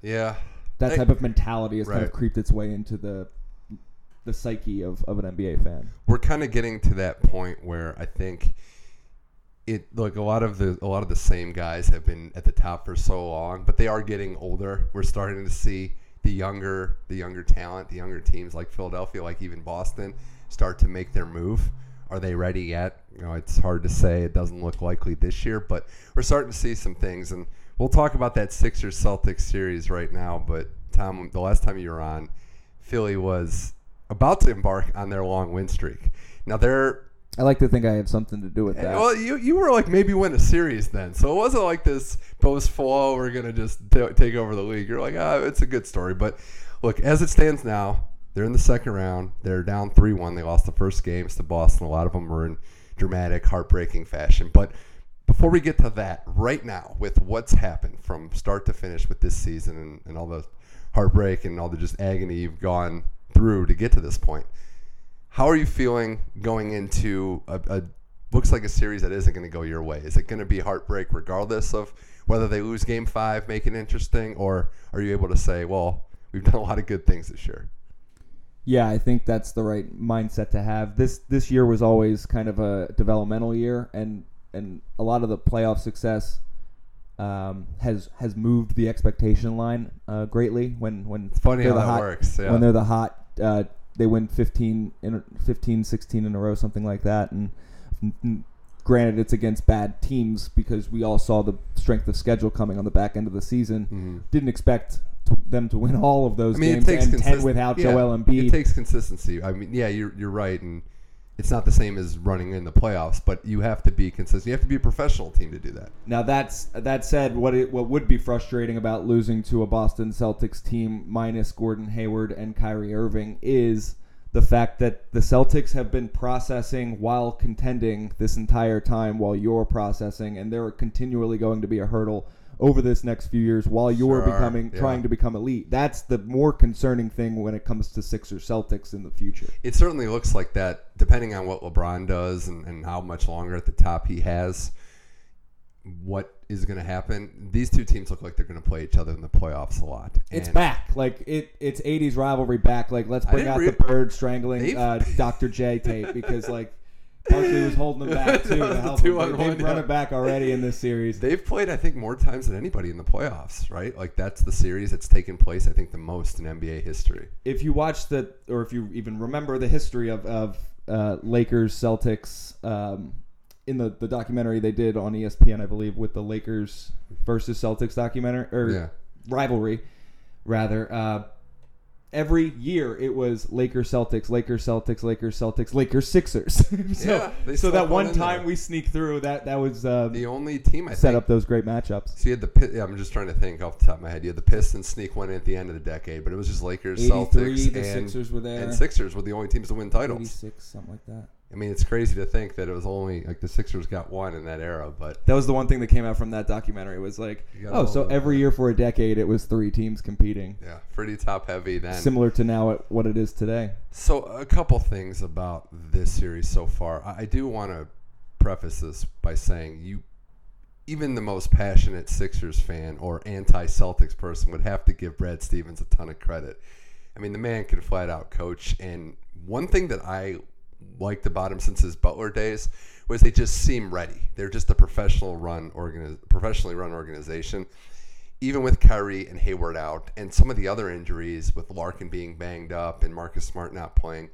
yeah, that I, type of mentality has right. kind of creeped its way into the the psyche of, of an NBA fan. We're kind of getting to that point where I think it like a lot of the a lot of the same guys have been at the top for so long, but they are getting older. We're starting to see the younger the younger talent, the younger teams like Philadelphia, like even Boston, start to make their move. Are they ready yet? You know, it's hard to say. It doesn't look likely this year, but we're starting to see some things, and we'll talk about that Sixers Celtics series right now. But Tom, the last time you were on, Philly was about to embark on their long win streak. Now they're I like to think I have something to do with that. Well, you you were like maybe win a series then, so it wasn't like this post flow. We're gonna just t- take over the league. You're like, ah, it's a good story. But look, as it stands now, they're in the second round. They're down three one. They lost the first games to Boston. A lot of them were in dramatic, heartbreaking fashion. But before we get to that, right now, with what's happened from start to finish with this season and, and all the heartbreak and all the just agony you've gone through to get to this point how are you feeling going into a, a looks like a series that isn't going to go your way? Is it going to be heartbreak regardless of whether they lose game five, make it interesting, or are you able to say, well, we've done a lot of good things this year? Yeah, I think that's the right mindset to have. This this year was always kind of a developmental year, and and a lot of the playoff success um, has has moved the expectation line uh, greatly. When when it's funny how the that hot, works. Yeah. When they're the hot uh, they win 15 in 15 16 in a row something like that. And granted it's against bad teams because we all saw the strength of schedule coming on the back end of the season. Mm-hmm. didn't expect to, them to win all of those I mean, games it takes and 10 without yeah, Joel Embiid. it takes consistency. I mean yeah you're you're right. And it's not the same as running in the playoffs, but you have to be consistent. You have to be a professional team to do that. Now that's that said, what it, what would be frustrating about losing to a Boston Celtics team minus Gordon Hayward and Kyrie Irving is the fact that the Celtics have been processing while contending this entire time while you're processing, and they're continually going to be a hurdle over this next few years while you're sure, becoming yeah. trying to become elite. That's the more concerning thing when it comes to Sixers Celtics in the future. It certainly looks like that, depending on what LeBron does and, and how much longer at the top he has. What is going to happen? These two teams look like they're going to play each other in the playoffs a lot. it's back, like it. It's '80s rivalry back. Like let's bring out re- the bird strangling uh, Dr. J tape because like Barkley was holding them back too. to help them. They, they've run it back already in this series. They've played, I think, more times than anybody in the playoffs, right? Like that's the series that's taken place, I think, the most in NBA history. If you watch the, or if you even remember the history of of uh, Lakers Celtics um, in the the documentary they did on ESPN, I believe, with the Lakers versus Celtics documentary or yeah. rivalry, rather. Uh, every year it was Lakers Celtics, Lakers Celtics, Lakers Celtics, Lakers Sixers. so Yeah, so that one time there. we sneak through that that was uh, The only team I set think up those great matchups. So you had the yeah, I'm just trying to think off the top of my head. You had the Pistons sneak one in at the end of the decade, but it was just Lakers, Celtics, the and Sixers were there. and Sixers were the only teams to win titles. 86, something like that. I mean, it's crazy to think that it was only like the Sixers got one in that era, but That was the one thing that came out from that documentary was like, oh, so every year for a decade it was three teams competing, yeah, pretty top heavy then. similar to now at what it is today. So a couple things about this series so far. I, I do want to preface this by saying you, even the most passionate Sixers fan or anti-Celtics person would have to give Brad Stevens a ton of credit. I mean, the man can flat out coach. And one thing that I liked the bottom since his Butler days was they just seem ready. They're just a professional run organi- professionally run organization. Even with Kyrie and Hayward out, and some of the other injuries with Larkin being banged up and Marcus Smart not playing,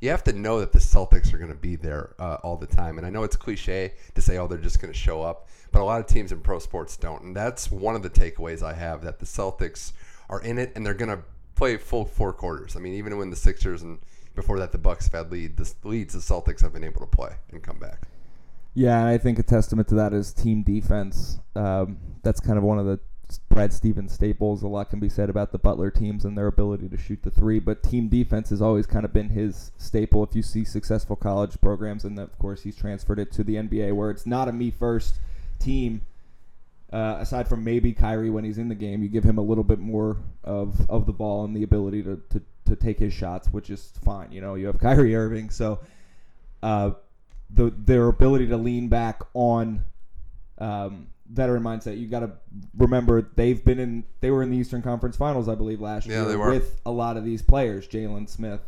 you have to know that the Celtics are going to be there uh, all the time. And I know it's cliche to say, oh, they're just going to show up, but a lot of teams in pro sports don't. And that's one of the takeaways I have that the Celtics are in it and they're going to play full four quarters. I mean, even when the Sixers and before that the Bucks have had lead, the leads the Celtics have been able to play and come back. Yeah, and I think a testament to that is team defense. Um, that's kind of one of the Brad Stevens staples. A lot can be said about the Butler teams and their ability to shoot the three, but team defense has always kind of been his staple. If you see successful college programs, and of course he's transferred it to the NBA, where it's not a me first team. Uh, aside from maybe Kyrie when he's in the game, you give him a little bit more of, of the ball and the ability to, to, to take his shots, which is fine. You know, you have Kyrie Irving, so uh, the their ability to lean back on um, veteran mindset. You got to remember they've been in they were in the Eastern Conference Finals, I believe, last Yeah, year with a lot of these players. Jalen Smith,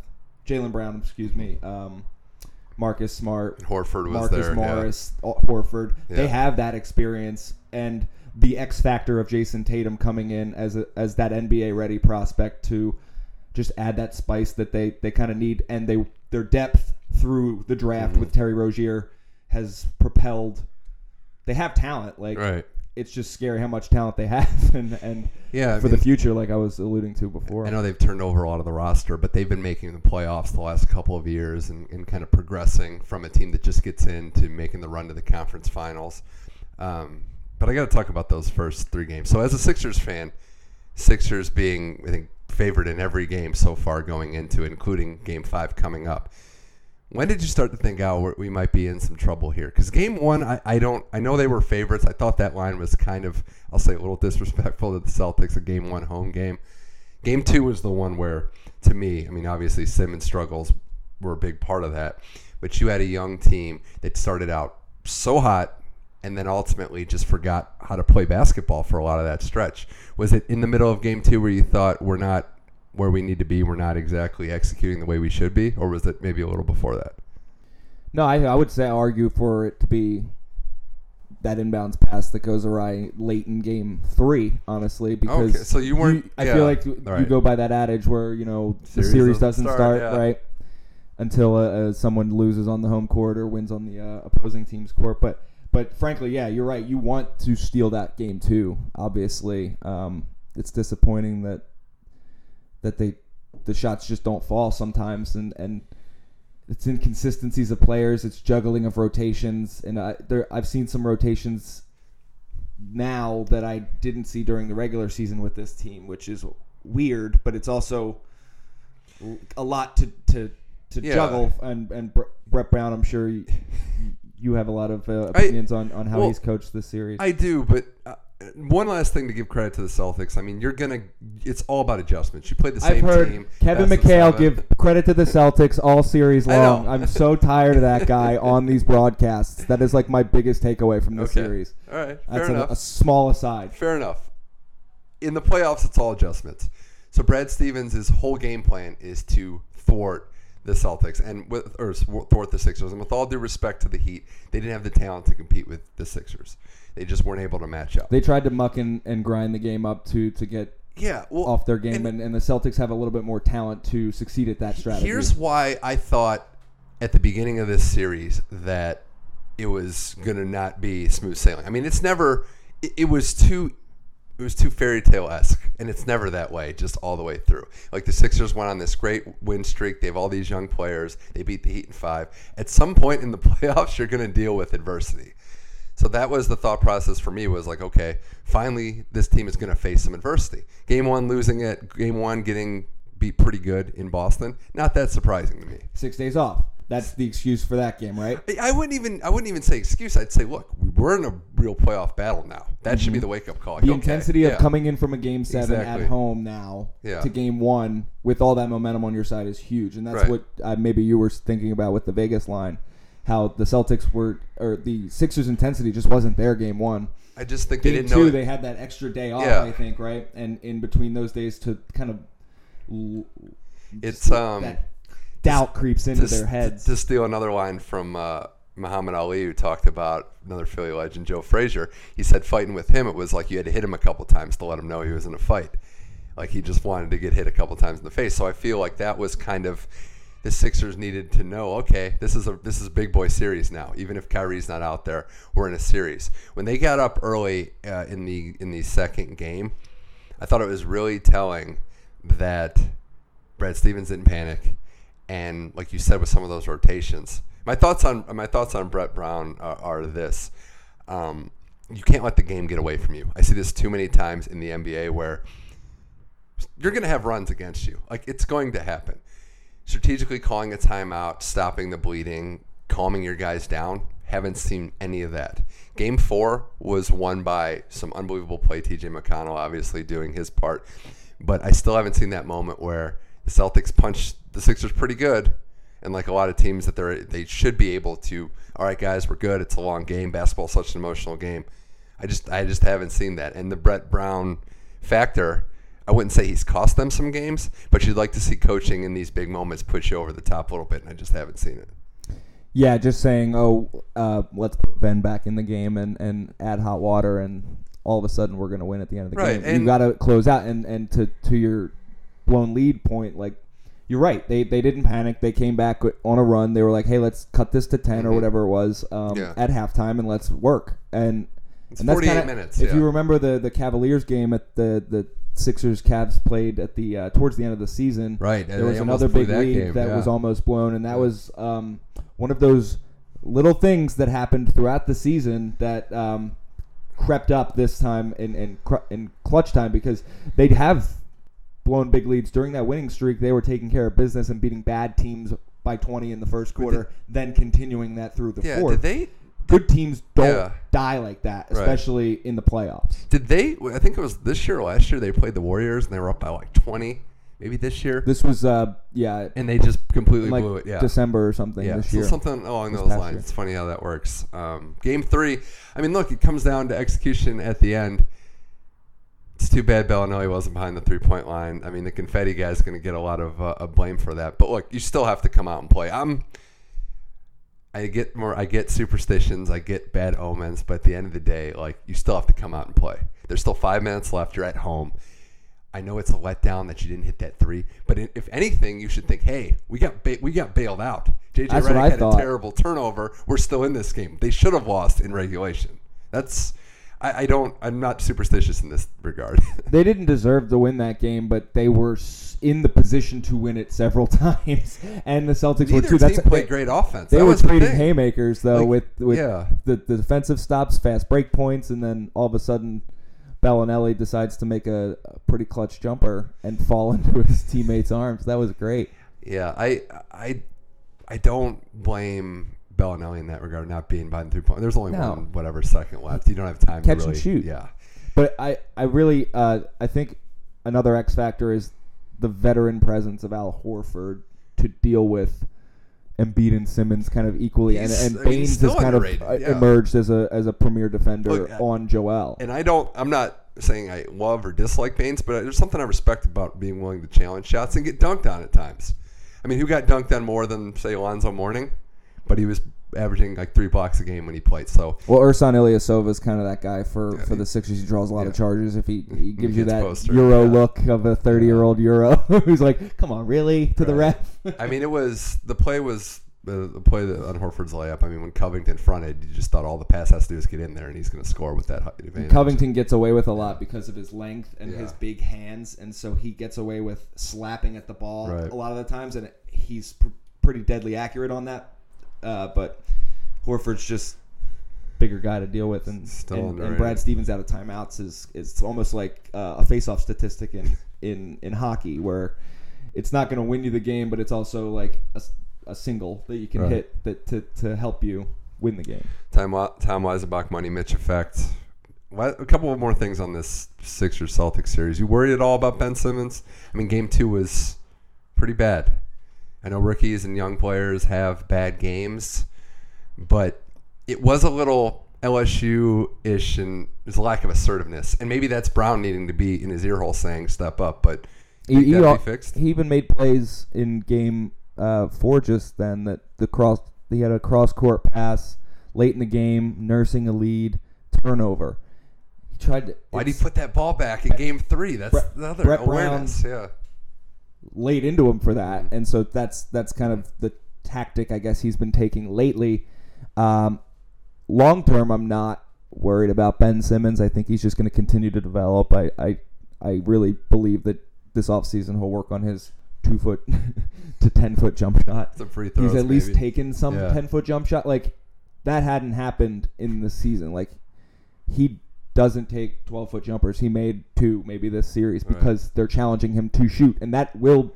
Jaylen Brown, excuse me, um, Marcus Smart, And Horford was Marcus there. yeah. Morris, Horford. Yeah. They have that experience and the X factor of Jayson Tatum coming in as a, as that NBA ready prospect to just add that spice that they, they kind of need and they their depth through the draft Mm-hmm. with Terry Rozier has propelled they have talent like Right. it's just scary how much talent they have and and Yeah. I for the future like I was alluding to before I know they've turned over a lot of the roster, but they've been making the playoffs the last couple of years and, and kind of progressing from a team that just gets in to making the run to the conference finals. Um, but I got to talk about those first three games. So, as a Sixers fan, Sixers being, I think, favored in every game so far going into including game five coming up. When did you start to think, oh, we might be in some trouble here? Because game one, I, I don't, I know they were favorites. I thought that line was kind of, I'll say, a little disrespectful to the Celtics, a game one home game. Game two was the one where, to me, I mean, obviously Simmons' struggles were a big part of that, but you had a young team that started out so hot and then ultimately just forgot how to play basketball for a lot of that stretch. Was it in the middle of game two where you thought we're not where we need to be, we're not exactly executing the way we should be, or was it maybe a little before that? No, I, I would say I argue for it to be that inbounds pass that goes awry late in game three, honestly, because Okay, so you weren't- I yeah, feel like you right. go by that adage where you know the Series series doesn't doesn't start, start, yeah. right until uh, uh, someone loses on the home court or wins on the uh, opposing team's court. But but frankly, yeah, you're right. You want to steal that game too. Obviously, um, it's disappointing that that they the shots just don't fall sometimes, and and it's inconsistencies of players, it's juggling of rotations, and I, there I've seen some rotations now that I didn't see during the regular season with this team, which is weird, but it's also a lot to to, to Yeah. juggle. And and Bre- Brett Brown, I'm sure you, you have a lot of uh, I- opinions on, on how well, he's coached this series. I do, but uh, one last thing to give credit to the Celtics. I mean, you're gonna. It's all about adjustments. You played the same I've heard team. Kevin McHale give credit to the Celtics all series long. I'm so tired of that guy on these broadcasts. That is like my biggest takeaway from this Okay. series. All right, That's fair a, enough. a small aside. Fair enough. In the playoffs, it's all adjustments. So Brad Stevens' whole game plan is to thwart the Celtics and with or thwart the Sixers. And with all due respect to the Heat, they didn't have the talent to compete with the Sixers. They just weren't able to match up. They tried to muck and, and grind the game up to to get yeah, well, off their game, and- and, and the Celtics have a little bit more talent to succeed at that strategy. Here's why I thought at the beginning of this series that it was going to not be smooth sailing. I mean, it's never, it, it was too it was too fairy tale esque, and it's never that way, just all the way through. Like the Sixers went on this great win streak. They have all these young players. They beat the Heat in five. At some point in the playoffs, you're going to deal with adversity. So that was the thought process for me. Was like, okay, finally, this team is going to face some adversity. Game one, losing it. Game one, getting beat pretty good in Boston. Not that surprising to me. Six days off. That's the excuse for that game, right? I wouldn't even I wouldn't even say excuse. I'd say, look, we're in a real playoff battle now. That should be the wake up call. Like, The okay, intensity of yeah. coming in from a game seven Exactly. at home now Yeah. to game one with all that momentum on your side is huge, and that's Right. what uh, maybe you were thinking about with the Vegas line. How the Celtics were, or the Sixers' intensity just wasn't there game one. I just think they didn't two, know. they had that extra day off, Yeah. I think, right? And in between those days, to kind of it's um doubt creeps into to, their heads. To steal another line from uh, Muhammad Ali, who talked about another Philly legend, Joe Frazier. He said fighting with him, it was like you had to hit him a couple times to let him know he was in a fight. Like he just wanted to get hit a couple times in the face. So I feel like that was kind of the Sixers needed to know. Okay, this is a this is a big boy series now. Even if Kyrie's not out there, we're in a series. When they got up early uh, in the in the second game, I thought it was really telling that Brad Stevens didn't panic, and like you said with some of those rotations, my thoughts on my thoughts on Brett Brown are, are this: um, you can't let the game get away from you. I see this too many times in the NBA where you're going to have runs against you. Like it's going to happen. Strategically calling a timeout, stopping the bleeding, calming your guys down. Haven't seen any of that. Game four was won by some unbelievable play. TJ McConnell obviously doing his part, but I still haven't seen that moment where the Celtics punched the Sixers pretty good, and like a lot of teams that they they should be able to. All right, guys, we're good. It's a long game. Basketball's such an emotional game. I just I just haven't seen that. And the Brett Brown factor, I wouldn't say he's cost them some games, but you'd like to see coaching in these big moments push you over the top a little bit, and I just haven't seen it. Yeah, just saying, oh, uh, let's put Ben back in the game and, and add hot water, and all of a sudden we're going to win at the end of the Right, game. You and- got to close out, and, and to to your blown lead point, like you're right. They they didn't panic. They came back on a run. They were like, hey, let's cut this to 10 or Mhm. whatever it was um, Yeah. at halftime, and let's work. And It's and that's 48 kinda- minutes. If yeah. you remember the the Cavaliers game at the the Sixers Cavs played at the uh, towards the end of the season, right, there was another big that lead game, that yeah. was almost blown, and that was um, one of those little things that happened throughout the season that um, crept up this time in in, in clutch time because they'd have blown big leads during that winning streak. They were taking care of business and beating bad teams by 20 in the first quarter, then continuing that through the yeah. fourth. Did they? Good teams don't Yeah. die like that, Right. especially in the playoffs. Did they? I think it was this year or last year. They played the Warriors and they were up by like 20. Maybe this year, This was, uh, yeah, and they just completely like blew it. Yeah, December or something Yeah, this so year. something along This those lines. year. It's funny how that works. Um, game three, I mean, look, it comes down to execution at the end. It's too bad Belinelli wasn't behind the three point line. I mean, the confetti guy's going to get a lot of, uh, blame for that. But look, you still have to come out and play. I'm. I get more. I get superstitions. I get bad omens. But at the end of the day, like you still have to come out and play. There's still five minutes left. You're at home. I know it's a letdown that you didn't hit that three, but if anything, you should think, "Hey, we got ba- we got bailed out. JJ Redick had thought. a terrible turnover. We're still in this game. They should have lost in regulation. That's I, I don't. I'm not superstitious in this regard. They didn't deserve to win that game, but they were in the position to win it several times, and the Celtics were Neither too. team That's played they, great offense. They That were was the haymakers though Like, with with yeah. the, the defensive stops, fast break points, and then all of a sudden, Belinelli decides to make a, a pretty clutch jumper and fall into his teammates' arms. That was great. Yeah, I I I don't blame Belinelli in that regard, not being behind the three point. There's only No. one whatever second left. You don't have time Catch to and really shoot. Yeah, But I, I really, uh, I think another X factor is the veteran presence of Al Horford to deal with Embiid and Simmons kind of equally, and, He's- and he's Baynes has kind of uh, yeah. emerged as a as a premier defender Look, on Joel. and I don't. I'm not saying I love or dislike Baynes, but there's something I respect about being willing to challenge shots and get dunked on at times. I mean, who got dunked on more than say Alonzo Mourning? But he was averaging like three blocks a game when he played. So Well, Ersan Ilyasova is kind of that guy for, Yeah, for he- the Sixers. He draws a lot of charges. If he, he gives you that poster, Euro yeah. look of a 30 year old Euro who's like, come on, really? To the ref? I mean, it was the play was the, the play that on Horford's layup. I mean, when Covington fronted, you just thought all the pass has to do is get in there, and he's going to score with that advantage. Covington gets away with a lot because of his length and Yeah. his big hands, and so he gets away with slapping at the ball Right. a lot of the times, and he's pr- pretty deadly accurate on that. Uh, but Horford's just bigger guy to deal with, and Still and, and. Brad Stevens out of timeouts is is almost like uh, a face-off statistic in in in hockey where it's not going to win you the game, but it's also like a single that you can Right. hit that to to help you win the game. Time Tom Weisenbach money Mitch effect. What, a couple of more things on this Sixers Celtics series. You worried at all about Ben Simmons? I mean, game two was pretty bad. I know rookies and young players have bad games, but it was a little LSU ish and there's a lack of assertiveness. And maybe that's Brown needing to be in his ear hole saying, step up. But He, he, fixed? he even made plays in game uh, four just then that the cross he had a cross court pass late in the game, nursing a lead, turnover. He tried to. why'd he put that ball back in game three? That's Brett- the other Brett awareness. Yeah. Laid into him for that, and so that's that's kind of the tactic I guess he's been taking lately. Um, long term, I'm not worried about Ben Simmons. I think he's just going to continue to develop. I, I I really believe that this offseason he'll work on his two foot to ten foot jump shot. Some free throws. He's at least maybe. taken some Yeah. ten foot jump shot. Like that hadn't happened in the season. Like he doesn't take twelve foot jumpers. He made two maybe this series Right. because they're challenging him to shoot, and that will.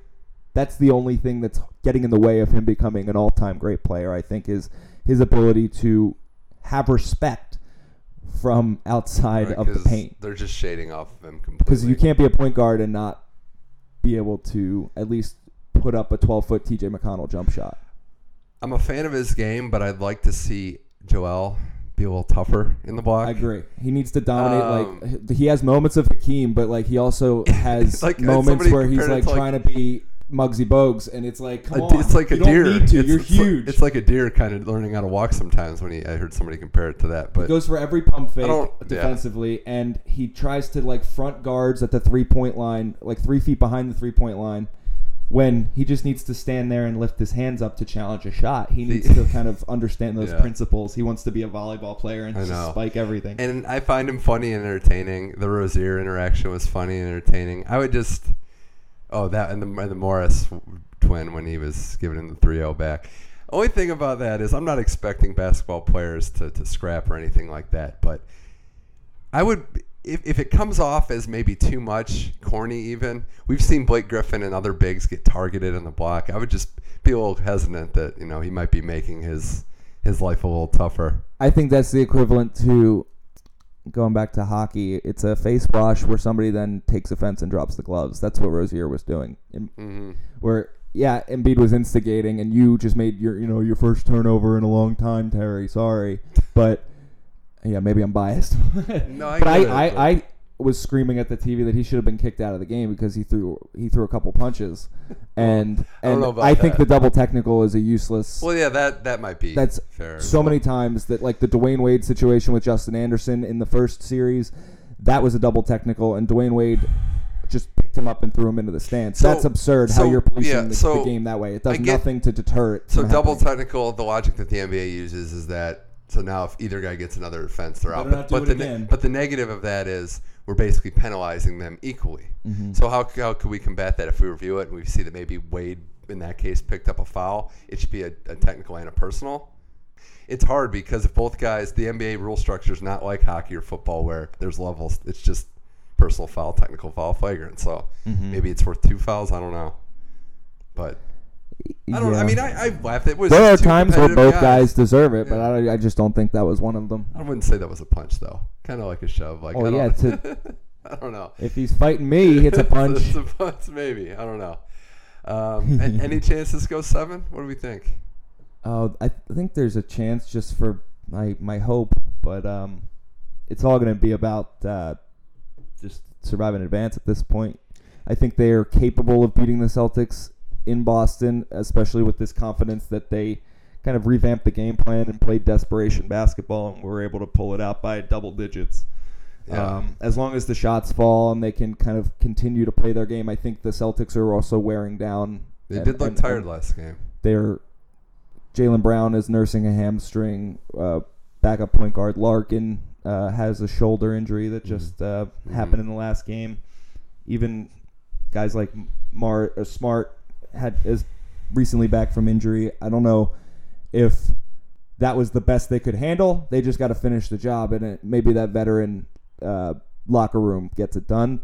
That's the only thing that's getting in the way of him becoming an all time great player. I think is his ability to have respect from outside Right, of the paint. They're just shading off of him completely. Because you can't be a point guard and not be able to at least put up a 12 foot TJ McConnell jump shot. I'm a fan of his game, but I'd like to see Joel be a little tougher in the block. I agree. He needs to dominate. Um, like he has moments of Hakeem, but like he also has Like, moments where he's like to, like- trying to be Muggsy Bogues, and it's like, come A- on, it's like a you deer. don't need to. It's, You're it's like- huge. it's like a deer kind of learning how to walk sometimes. When he, I heard somebody compare it to that. But he goes for every pump fake don't- yeah. defensively, and he tries to like front guards at the three point line, like three feet behind the three point line. When he just needs to stand there and lift his hands up to challenge a shot, he needs to kind of understand those Yeah. principles. He wants to be a volleyball player and just spike everything. and I find him funny and entertaining. The Rozier interaction was funny and entertaining. I would just, oh that and the and the Morris twin when he was giving him the 3-0 back. Only thing about that is I'm not expecting basketball players to, to scrap or anything like that, but I would if, if it comes off as maybe too much, corny even. We've seen Blake Griffin and other bigs get targeted in the block. I would just be a little hesitant that you know he might be making his his life a little tougher. I think that's the equivalent to going back to hockey. It's a face wash where somebody then takes offense and drops the gloves. That's what Rozier was doing. In, hmm where yeah, Embiid was instigating, and you just made your you know your first turnover in a long time, Terry. Sorry, but yeah, maybe I'm biased. No, I but I, it, I, but- I was screaming at the TV that he should have been kicked out of the game because he threw he threw a couple punches, and I and about I think the double technical is a useless. Well, yeah, that that might be That's fair. so many times that like the Dwyane Wade situation with Justin Anderson in the first series, that was a double technical, and Dwyane Wade just picked him up and threw him into the stands. So- That's absurd so, how you're policing yeah, the, so the game that way. It does get- nothing to deter it. So double happening. technical. The logic that the NBA uses is that so now if either guy gets another offense, they're out. Do but the ne- but the negative of that is we're basically penalizing them equally. Mm-hmm. So how how could we combat that if we review it and we see that maybe Wade in that case picked up a foul? It should be a, a technical and a personal. It's hard because if both guys, the NBA rule structure is not like hockey or football where there's levels. It's just personal foul, technical foul, flagrant. So Mm-hmm. maybe it's worth two fouls. I don't know, but I don't. I mean, I, I laughed. It was. there are times where both guys deserve it, but I, I just don't think that was one of them. I wouldn't say that was a punch though. Kind of like a shove. Like Oh, I yeah, don't, to- I don't know. If he's fighting me, he hits a punch. it's a punch, maybe. I don't know. Um, any chance this goes seven? What do we think? Oh, I think there's a chance just for my my hope, but um, it's all going to be about uh, just surviving advance at this point. I think they are capable of beating the Celtics in Boston, especially with this confidence that they kind of revamped the game plan and played desperation basketball and were able to pull it out by double digits. Yeah. Um, as long as the shots fall and they can kind of continue to play their game, I think the Celtics are also wearing down. They and- did look and- tired and last game. They're Jaylen Brown is nursing a hamstring. Uh, backup point guard Larkin uh, has a shoulder injury that just uh, happened in the last game. Even guys like Mar uh, Smart had is recently back from injury. I don't know if that was the best they could handle. They just got to finish the job, and it, maybe that veteran uh, locker room gets it done.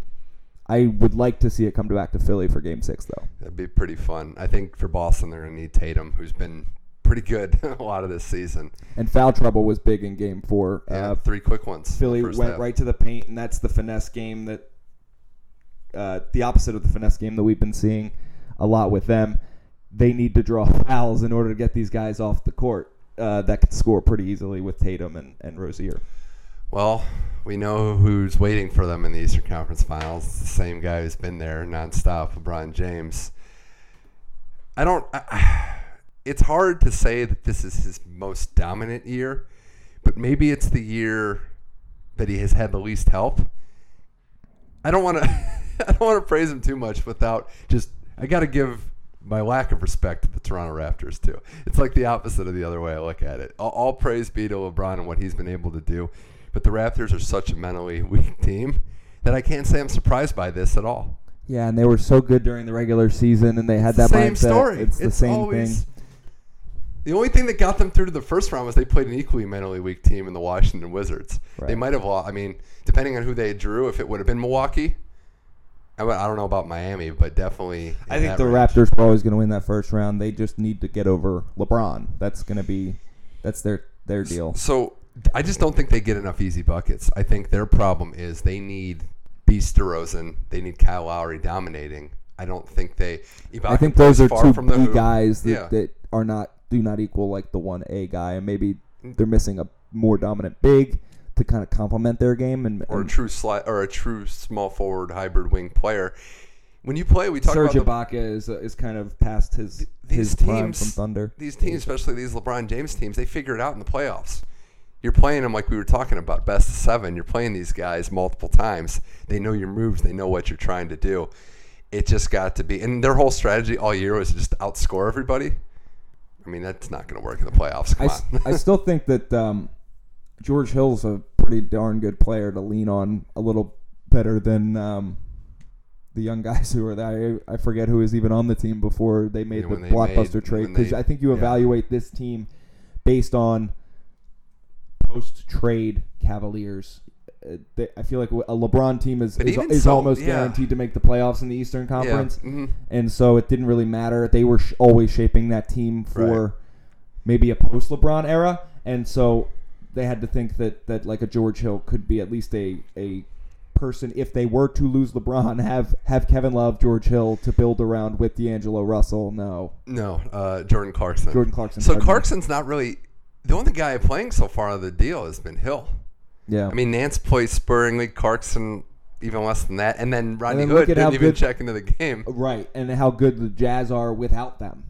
I would like to see it come back to Philly for Game Six, though. That'd be pretty fun. I think for Boston, they're going to need Tatum, who's been pretty good a lot of this season. And foul trouble was big in Game Four. Yeah, Uh, three quick ones. Philly went half. right to the paint, and that's the finesse game that uh, the opposite of the finesse game that we've been seeing a lot with them. They need to draw fouls in order to get these guys off the court uh, that can score pretty easily with Tatum and, and Rozier. Well, we know who's waiting for them in the Eastern Conference Finals. It's the same guy who's been there nonstop, LeBron James. I don't. I, it's hard to say that this is his most dominant year, but maybe it's the year that he has had the least help. I don't want to. I don't want to praise him too much without just. I got to give my lack of respect to the Toronto Raptors too. It's like the opposite of the other way I look at it. All, all praise be to LeBron and what he's been able to do, but the Raptors are such a mentally weak team that I can't say I'm surprised by this at all. Yeah, and they were so good during the regular season, and they had that same mindset. story. It's the same always- thing. The only thing that got them through to the first round was they played an equally mentally weak team in the Washington Wizards. They might have lost. I mean, depending on who they drew, if it would have been Milwaukee, I, don't know about Miami, but definitely. I think the range. Raptors were always going to win that first round. They just need to get over LeBron. That's going to be that's their their deal. So I just don't think they get enough easy buckets. I think their problem is they need Beast DeRozan. They need Kyle Lowry dominating. I don't think they. Ibaka I think those are two from the guys that, Yeah. that are not do not equal like the one A guy, and maybe mm. they're missing a more dominant big to kind of complement their game. And, or a true slide or a true small forward hybrid wing player. When you play, we talk Serge about Ibaka is is kind of past his these his prime teams from Thunder. These teams, especially these LeBron James teams, they figure it out in the playoffs. You're playing them like we were talking about, best of seven. You're playing these guys multiple times. They know your moves. They know what you're trying to do. It just got to be, and their whole strategy all year was just outscore everybody. I mean, that's not going to work in the playoffs. I, Come s- on. I still think that um, George Hill's a pretty darn good player to lean on a little better than um, the young guys who are there. I, I forget who was even on the team before they made Yeah, the they blockbuster made- trade because I think you yeah. evaluate this team based on post trade Cavaliers. Uh, they, I feel like a LeBron team is is, is so, almost yeah. guaranteed to make the playoffs in the Eastern yeah. Conference mhm. and so it didn't really matter. They were sh- always shaping that team for Right. maybe a post LeBron era, and so they had to think that that like a George Hill could be at least a a person if they were to lose LeBron, have have Kevin Love, George Hill to build around with D'Angelo Russell. No, No, uh, Jordan Clarkson. Jordan Clarkson. So. Clarkson's not really the only guy playing so far of the deal has been Hill. yeah. I mean, Nance plays sparingly. Clarkson even less than that, and then Rodney then look Hood didn't even good- check into the game. right, and how good the Jazz are without them.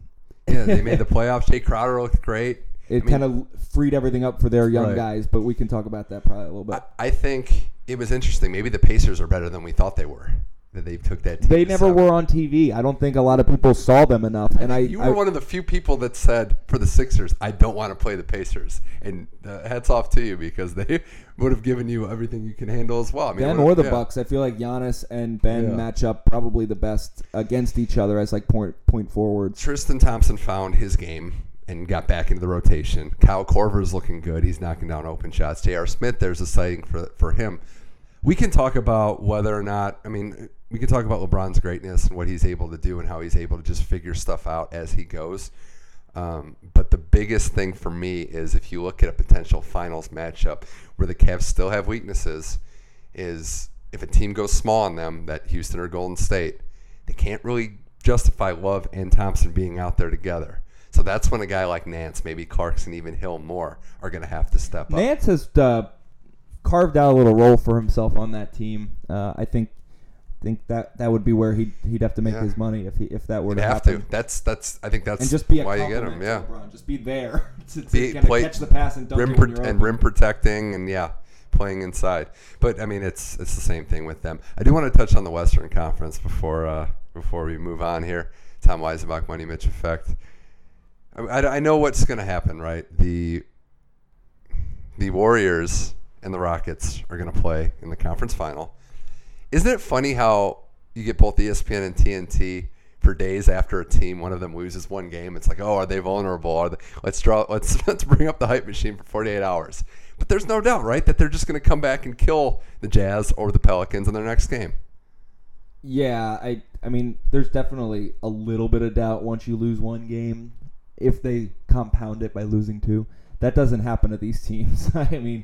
Yeah, they made the playoffs. Jae Crowder looked great. It I mean, kind of freed everything up for their young Right. guys, but we can talk about that probably a little bit. I, I think it was interesting. Maybe the Pacers are better than we thought they were. That they took that. Team they never were on TV. I don't think a lot of people saw them enough, and I, You were I one of the few people that said for the Sixers, I don't want to play the Pacers. And uh, hats off to you because they would have given you everything you can handle as well. I mean, Ben or the yeah. Bucks. I feel like Giannis and Ben Yeah. match up probably the best against each other as like point point forwards. Tristan Thompson found his game and got back into the rotation. Kyle Korver's looking good. He's knocking down open shots. J.R. Smith, there's a sighting for for him. We can talk about whether or not. I mean, we can talk about LeBron's greatness and what he's able to do and how he's able to just figure stuff out as he goes. Um, but the biggest thing for me is if you look at a potential finals matchup where the Cavs still have weaknesses, is if a team goes small on them, that Houston or Golden State, they can't really justify Love and Thompson being out there together. So that's when a guy like Nance, maybe Clarkson, even Hill Moore are going to have to step up. Nance has uh, carved out a little role for himself on that team. Uh, I think think that that would be where he'd he'd have to make Yeah. his money if he if that were You'd to have happen. to. That's that's. I think that's And just be a why you get him. Yeah. LeBron. Just be there to, to Be- play- catch the pass and dunk rim pro- and rim protecting and yeah, playing inside. But I mean, it's it's the same thing with them. I do want to touch on the Western Conference before uh, before we move on here. Tom Weisenbach, Money Mitch effect. I, I, know what's going to happen, right? The the Warriors and the Rockets are going to play in the conference final. Isn't it funny how you get both ESPN and TNT for days after a team, one of them loses one game? It's like, oh, are they vulnerable? Are they, let's draw. Let's let's bring up the hype machine for 48 hours. But there's no doubt, right, that they're just going to come back and kill the Jazz or the Pelicans in their next game. Yeah, I I mean, there's definitely a little bit of doubt once you lose one game if they compound it by losing two. That doesn't happen to these teams. I mean,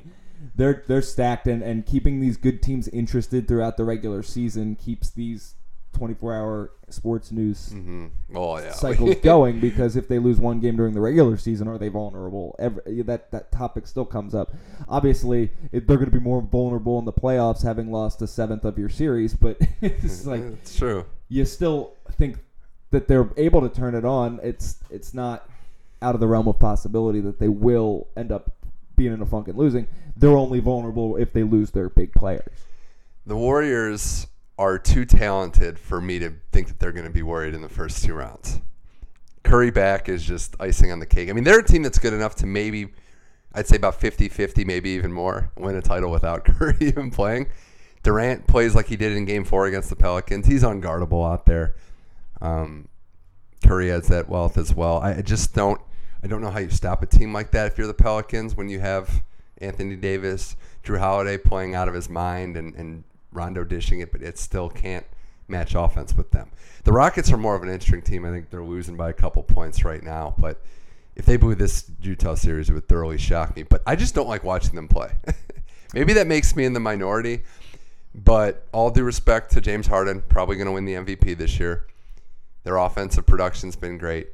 they're they're stacked and, and keeping these good teams interested throughout the regular season keeps these 24 hour sports news mm-hmm. oh, yeah. cycles going because if they lose one game during the regular season, are they vulnerable? Every, that that topic still comes up. Obviously, it, they're going to be more vulnerable in the playoffs, having lost a seventh of your series. But it's like it's true. You still think that they're able to turn it on. It's it's not out of the realm of possibility that they will end up being in a funk and losing. They're only vulnerable if they lose their big players. The Warriors are too talented for me to think that they're going to be worried in the first two rounds. Curry back is just icing on the cake. I mean, they're a team that's good enough to maybe, I'd say about 50 50, maybe even more, win a title without Curry even playing. Durant plays like he did in game four against the Pelicans. He's unguardable out there. Um, Curry has that wealth as well. I just don't. I don't know how you stop a team like that if you're the Pelicans when you have Anthony Davis, Jrue Holiday playing out of his mind, and, and Rondo dishing it, but it still can't match offense with them. The Rockets are more of an interesting team. I think they're losing by a couple points right now, but if they blew this Utah series, it would thoroughly shock me. But I just don't like watching them play. Maybe that makes me in the minority, but all due respect to James Harden, probably going to win the MVP this year. Their offensive production's been great,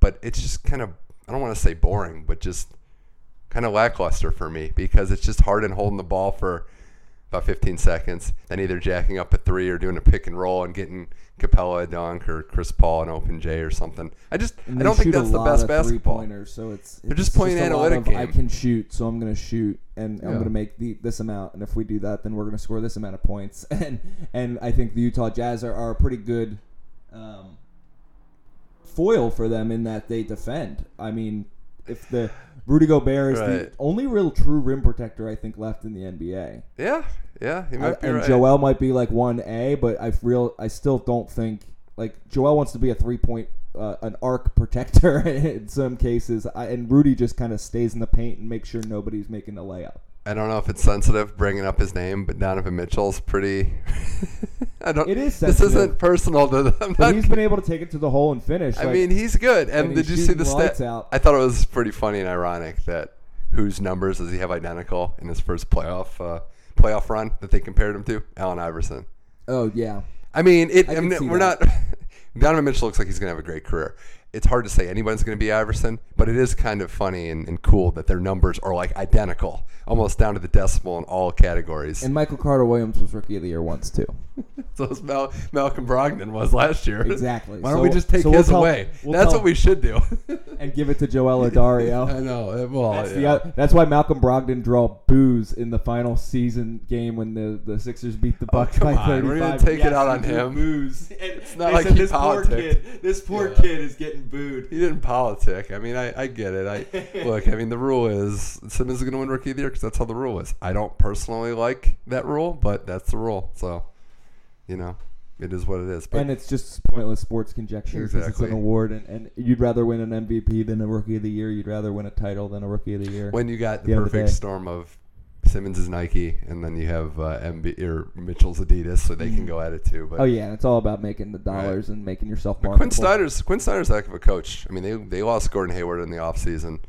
but it's just kind of, I don't want to say boring, but just kind of lackluster for me because it's just Harden holding the ball for – about 15 seconds, then either jacking up a three or doing a pick and roll and getting Capela a dunk or Chris Paul an open J or something. I just I don't think that's the best basketball. So it's, they're just playing just analytic game. I can shoot, so I'm going to shoot, and yeah. I'm going to make the, this amount. And if we do that, then we're going to score this amount of points. And and I think the Utah Jazz are, are a pretty good um, foil for them in that they defend. I mean, if the Rudy Gobert is right. the only real true rim protector I think left in the NBA. Yeah, yeah, he might I, and right. Joel might be like one A, but I real I still don't think like Joel wants to be a three point uh, an arc protector in some cases, I, and Rudy just kind of stays in the paint and makes sure nobody's making a layup. I don't know if it's sensitive bringing up his name, but Donovan Mitchell's pretty. I don't. It is. Sensitive. This isn't personal to them. But he's been able to take it to the hole and finish. I like, mean, he's good. And, and did you see the stat? Out. I thought it was pretty funny and ironic that whose numbers does he have identical in his first playoff uh, playoff run that they compared him to? Allen Iverson. Oh yeah. I mean, it. I, I mean, we're that. not. Donovan Mitchell looks like he's gonna have a great career it's hard to say anyone's going to be Iverson, but it is kind of funny and, and, cool that their numbers are like identical, almost down to the decimal in all categories. And Michael Carter Williams was Rookie of the Year once too. so Mal- Malcolm Brogdon was last year. Exactly. Why don't so, we just take so his we'll away? We'll That's what we should do. and give it to Joel Adario. I know. Well, that's, yeah. the, that's why Malcolm Brogdon draw boos in the final season game when the, the Sixers beat the oh, Bucks oh, by on. 35. We're gonna take yes, it out on him. Boos. it's not like he this poor kid. This poor yeah. kid is getting booed. He didn't politic. I mean, I, I get it. I look. I mean, the rule is Simmons is going to win Rookie of the Year because that's how the rule is. I don't personally like that rule, but that's the rule. So, you know, it is what it is. But and it's just pointless sports conjecture because exactly. it's an award, and, and you'd rather win an MVP than a Rookie of the Year. You'd rather win a title than a Rookie of the Year. When you got the, the perfect of storm of Simmons is Nike, and then you have uh, MB or Mitchell's Adidas, so they mm-hmm. can go at it too. But oh yeah, it's all about making the dollars right. and making yourself marketable. Quin Snyder's Quin Snyder's a heck of a coach. I mean, they they lost Gordon Hayward in the offseason.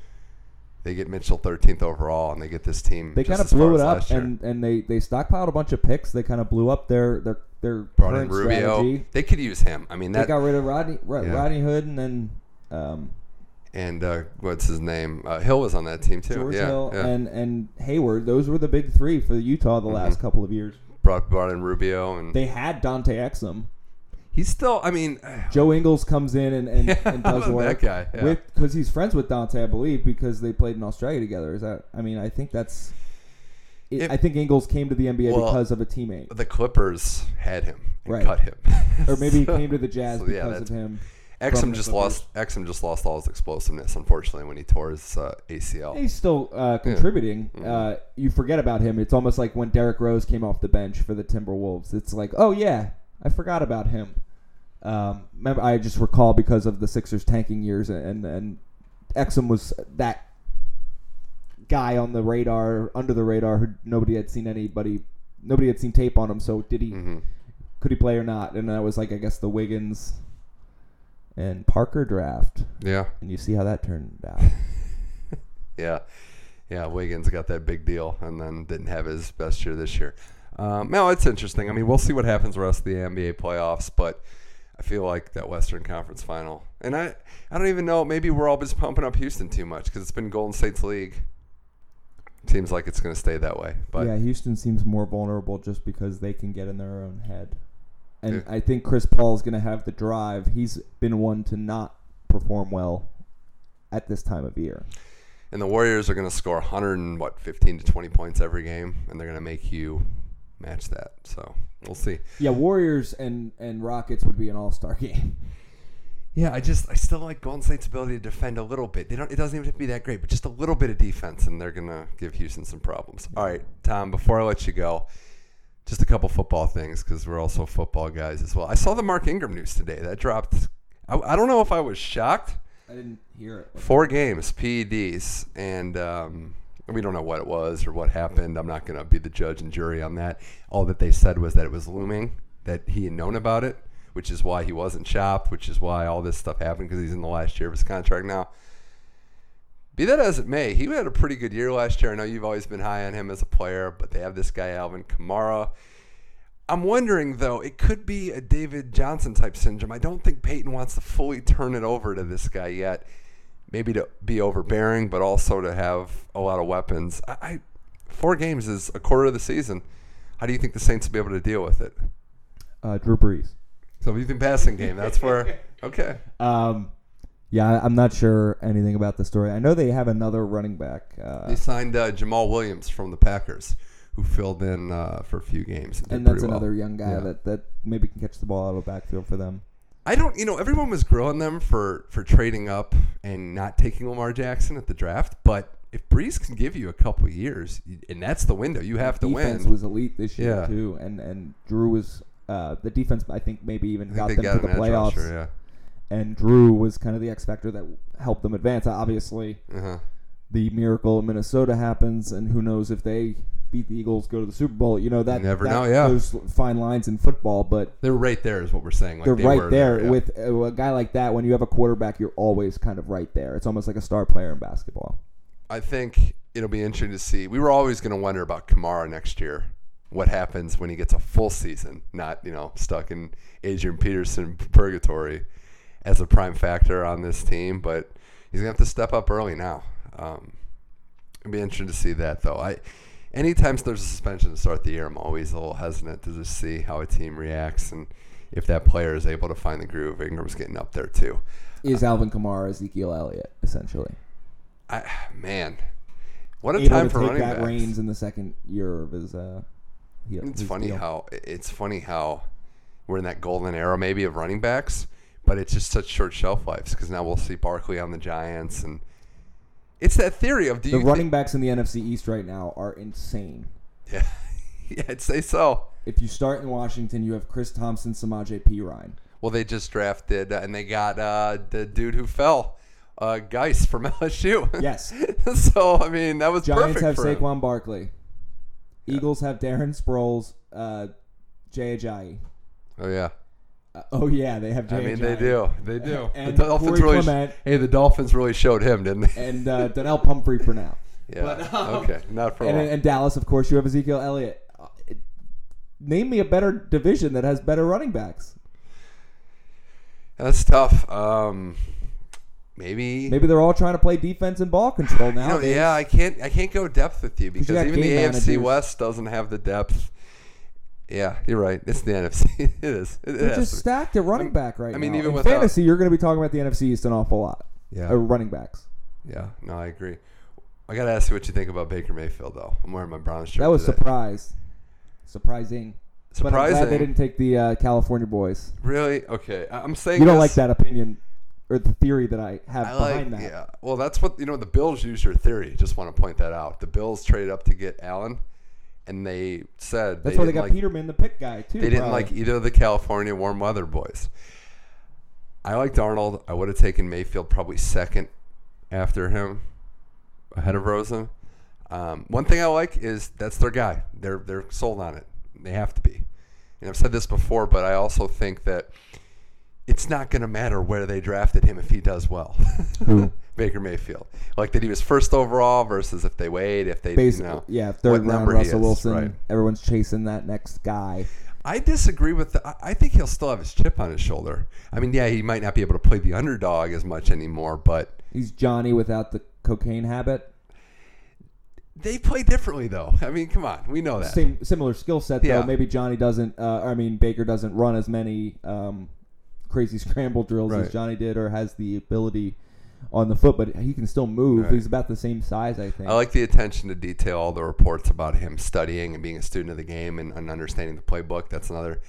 They get Mitchell 13th overall, and they get this team. They kind of blew it up, and, and they, they stockpiled a bunch of picks. They kind of blew up their their their brought in Rubio. Strategy. They could use him. I mean, that, they got rid of Rodney yeah. Rodney Hood, and then um, and uh, what's his name? Uh, Hill was on that team too. George yeah, Hill yeah. and and Hayward. Those were the big three for Utah the mm-hmm. last couple of years. Brought brought in Rubio and they had Dante Exum. He's still. I mean, Joe Ingles comes in and, and, and does work. That guy, yeah. with because he's friends with Dante, I believe, because they played in Australia together. Is that? I mean, I think that's. It, I think Ingles came to the NBA well, because of a teammate. The Clippers had him and right. cut him, or maybe he came to the Jazz so, because of him. Exum just lost. Exum just lost all his explosiveness, unfortunately, when he tore his uh, ACL. He's still uh, contributing. Mm-hmm. Uh, you forget about him. It's almost like when Derrick Rose came off the bench for the Timberwolves. It's like, oh yeah, I forgot about him. Um, remember, I just recall because of the Sixers tanking years, and and Exum was that guy on the radar, under the radar, who nobody had seen anybody, nobody had seen tape on him. So did he? hmm Could he play or not? And that was like, I guess the Wiggins and Parker draft, Yeah, and you see how that turned out. yeah, yeah. Wiggins got that big deal, and then didn't have his best year this year. Um, no, it's interesting. I mean, we'll see what happens the rest of the NBA playoffs, but I feel like that Western Conference final, and I, I don't even know. Maybe we're all just pumping up Houston too much because it's been Golden State's league. Seems like it's going to stay that way, but yeah, Houston seems more vulnerable just because they can get in their own head. And Yeah. I think Chris Paul's going to have the drive. He's been one to not perform well at this time of year. And the Warriors are going to score 100 and what 15 to 20 points every game, and they're going to make you match that. So we'll see. Yeah, Warriors and, and Rockets would be an all star game. Yeah, I just I still like Golden State's ability to defend a little bit. They don't. It doesn't even have to be that great, but just a little bit of defense, and they're going to give Houston some problems. All right, Tom. Before I let you go, just a couple football things because we're also football guys as well. I saw the Mark Ingram news today. That dropped. I, I don't know if I was shocked. I didn't hear it. Four games, PEDs, and um, we don't know what it was or what happened. I'm not going to be the judge and jury on that. All that they said was that it was looming, that he had known about it, which is why he wasn't shopped, which is why all this stuff happened because he's in the last year of his contract now. Be that as it may, he had a pretty good year last year. I know you've always been high on him as a player, but they have this guy, Alvin Kamara. I'm wondering though, it could be a David Johnson type syndrome. I don't think Payton wants to fully turn it over to this guy yet. Maybe to be overbearing, but also to have a lot of weapons. I, I four games is a quarter of the season. How do you think the Saints will be able to deal with it? Uh, Drew Brees. So if you think passing game, that's where okay. Um, yeah, I- I'm not sure anything about the story. I know they have another running back. Uh, They signed uh, Jamal Williams from the Packers, who filled in uh, for a few games. did and that's pretty well. another young guy Yeah. that, that maybe can catch the ball out of the backfield for them. I don't, you know, everyone was grilling them for for trading up and not taking Lamar Jackson at the draft, but if Brees can give you a couple years, and that's the window, you have to defense win. was elite this year Yeah. too, and and Drew was uh, the defense. I think maybe even got them they to the playoffs. rusher, And Drew was kind of the X factor that helped them advance. Obviously. Uh-huh. the miracle in Minnesota happens, and who knows if they beat the Eagles, go to the Super Bowl. You know that You never that- know, yeah. those fine lines in football, but They're right there, is what we're saying. Like they're they right were there yeah. with uh, a guy like that. When you have a quarterback, you're always kind of right there. It's almost like a star player in basketball. I think it'll be interesting to see. We were always going to wonder about Kamara next year. What happens when he gets a full season, not you know stuck in Adrian Peterson purgatory as a prime factor on this team? But he's gonna have to step up early now. Um, it'll be interesting to see that though. I, anytime there's a suspension to start the year, I'm always a little hesitant to just see how a team reacts and if that player is able to find the groove. Ingram's getting up there too. Is Alvin Kamara Ezekiel Elliott essentially I man, what a able time to for take running that backs. reins in the second year of his? Uh, It's funny deal. how it's funny how we're in that golden era maybe of running backs, but it's just such short shelf lives because now we'll see Barkley on the Giants and it's that theory of do the running think, backs in the NFC East right now are insane. yeah yeah I'd say so. If you start in Washington, you have Chris Thompson, Samaje Perine. Well, they just drafted uh, and they got uh, the dude who fell, uh, Guice from LSU. Yes. so I mean that was Giants perfect have for him. Saquon Barkley. Eagles have Darren Sproles, uh, Jay Ajayi. Oh yeah. Uh, oh yeah, they have Jay I mean, Ajayi. they do. They do. And the Dolphins Corey really. Clement. hey, the Dolphins really showed him, didn't they? And uh, Donnell Pumphrey for now. yeah. but, um, okay. Not for And, long. and Dallas, of course, you have Ezekiel Elliott. It- name me a better division that has better running backs. That's tough. Um, maybe. Maybe they're all trying to play defense and ball control You know, now. yeah, I can't. I can't go depth with you because got even the game AFC managers. West doesn't have the depth. Yeah, you're right. It's the NFC. it is. It, it They're just stacked at running back right now. I mean, now. even with fantasy, you're going to be talking about the NFC East an awful lot. Yeah. Uh, running backs. Yeah. No, I agree. I gotta ask you what you think about Baker Mayfield, though. I'm wearing my Browns shirt. That was today. surprise. Surprising. But I'm surprising. glad they didn't take the uh, California boys. Really? Okay. I'm saying You don't this- like that opinion. Or the theory that I have I behind that. yeah. Well, that's what you know. The Bills use your theory. Just want to point that out. The Bills traded up to get Allen, and they said That's they why they got like, Peterman, the pick guy, too. They didn't probably. like either of the California warm weather boys. I liked Darnold. I would have taken Mayfield probably second after him, ahead of Rosen. Um, one thing I like is that's their guy. They're they're sold on it. They have to be. And I've said this before, but I also think that it's not going to matter where they drafted him if he does well. Who? Baker Mayfield. Like that he was first overall versus if they wait, if they Basically, you know, yeah, third round Russell is, Wilson. right. Everyone's chasing that next guy. I disagree with the. I- think he'll still have his chip on his shoulder. I mean, yeah, he might not be able to play the underdog as much anymore, but He's Johnny without the cocaine habit. they play differently, though. I mean, come on, we know that. Same similar skill set though. Yeah. Maybe Johnny doesn't. Uh, I mean, Baker doesn't run as many um, crazy scramble drills Right. as Johnny did, or has the ability on the foot, but he can still move. Right. He's about the same size, I think. I like the attention to detail, all the reports about him studying and being a student of the game and, and understanding the playbook. That's another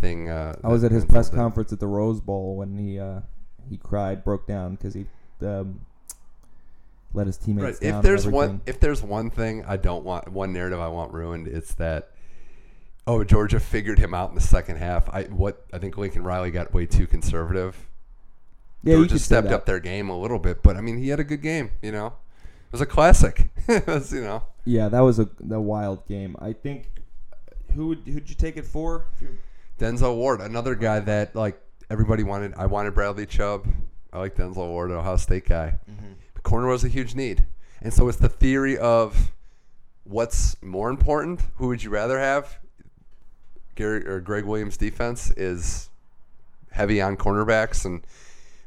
thing. Uh, I was at his press did. conference at the Rose Bowl when he uh, he cried, broke down because he um, let his Right. teammates down. If there's one, if there's one thing I don't want, one narrative I want ruined, it's that. Oh, Georgia figured him out in the second half. I what I think Lincoln Riley got way too conservative. yeah, Georgia stepped up their game a little bit, but I mean, he had a good game. You know, it was a classic. it was, you know, Yeah, that was a, a wild game. I think. Who would who'd you take it for? Denzel Ward, another guy that like everybody wanted. I wanted Bradley Chubb. I like Denzel Ward, Ohio State guy. Mm-hmm. The corner was a huge need, and so it's the theory of what's more important. Who would you rather have? Gary or Greg Williams' defense is heavy on cornerbacks and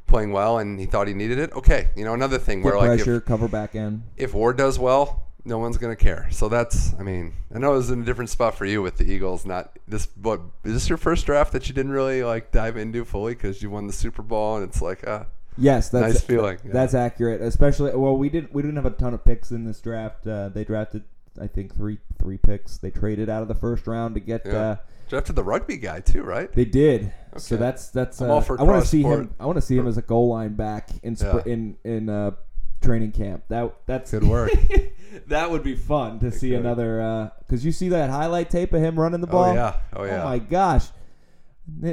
playing well, and he thought he needed it. Okay, you know another thing Get where like if, pressure, cover back end. if Ward does well, no one's gonna care. So that's, I mean, I know it was in a different spot for you with the Eagles. Not this, what is this your first draft that you didn't really like dive into fully because you won the Super Bowl and it's like, ah, Yes, that's nice feeling. Yeah. That's accurate. Especially well, we didn't we didn't have a ton of picks in this draft. Uh, they drafted I think three three picks. They traded out of the first round to get. Yeah. Uh, drafted the rugby guy too, right? they did. So that's that's. Uh, I want to see sport. him. I want to see him as a goal line back in sp- Yeah. in in uh, training camp. That that's Good work. that would be fun to see could. another. Because you see that highlight tape of him running the ball. Oh yeah, oh yeah. Oh my gosh!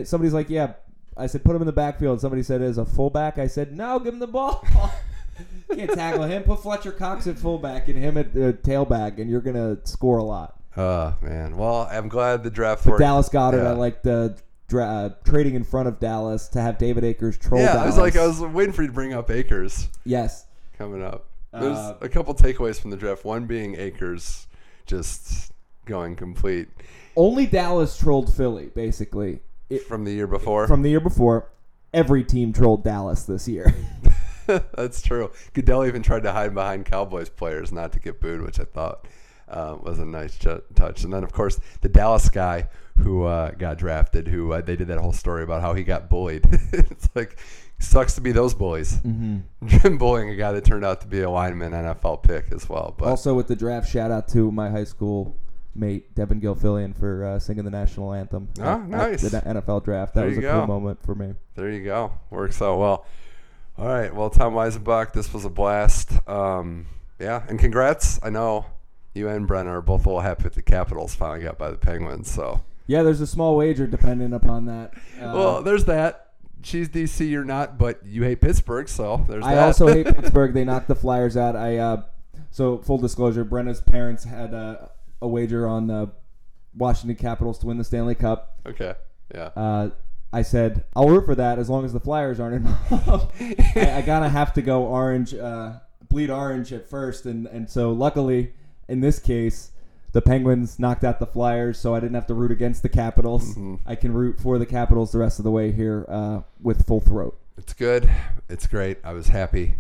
Somebody's like, "Yeah." I said, "Put him in the backfield." Somebody said, "As a fullback," I said, "No, give him the ball." Can't tackle him. Put Fletcher Cox at fullback and him at uh, tailback, and you're gonna score a lot. Oh man. Well, I'm glad the draft But worked. Dallas Goedert, Yeah. I like the dra- uh, trading in front of Dallas to have David Akers troll Yeah, I was like, I was waiting for you to bring up Akers yes, coming up. There's Uh, a couple takeaways from the draft. One being Akers just going complete only Dallas trolled Philly basically it, from the year before. from the year before. Every team trolled Dallas this year. That's true. Goodell even tried to hide behind Cowboys players not to get booed, which I thought uh, was a nice ju- touch. And then, of course, the Dallas guy who uh, got drafted, who uh, they did that whole story about how he got bullied. it's like sucks to be those bullies. mm-hmm. Bullying a guy that turned out to be a lineman NFL pick as well. But Also, with the draft, shout out to my high school mate Devin Gilfillian for uh, singing the national anthem. Oh, nice. the NFL draft. That was a cool moment for me. there you go. Works out well. All right. Well, Tom Weisenbach, this was a blast. Um, yeah, and congrats. I know you and Brenna are both a little happy with the Capitals finally got by the Penguins. So. Yeah, there's a small wager dependent upon that. Uh, Well, there's that. She's DC, you're not, but you hate Pittsburgh, so there's that. I that. also hate Pittsburgh. They knocked the Flyers out. I uh, so full disclosure, Brenna's parents had uh, a wager on the Washington Capitals to win the Stanley Cup. okay. Yeah. Uh, I said I'll root for that as long as the Flyers aren't involved. I, I gotta have to go orange, uh, bleed orange at first, and and so luckily in this case. The Penguins knocked out the Flyers, so I didn't have to root against the Capitals. Mhm. I can root for the Capitals the rest of the way here uh, with full throat. It's good. It's great. I was happy.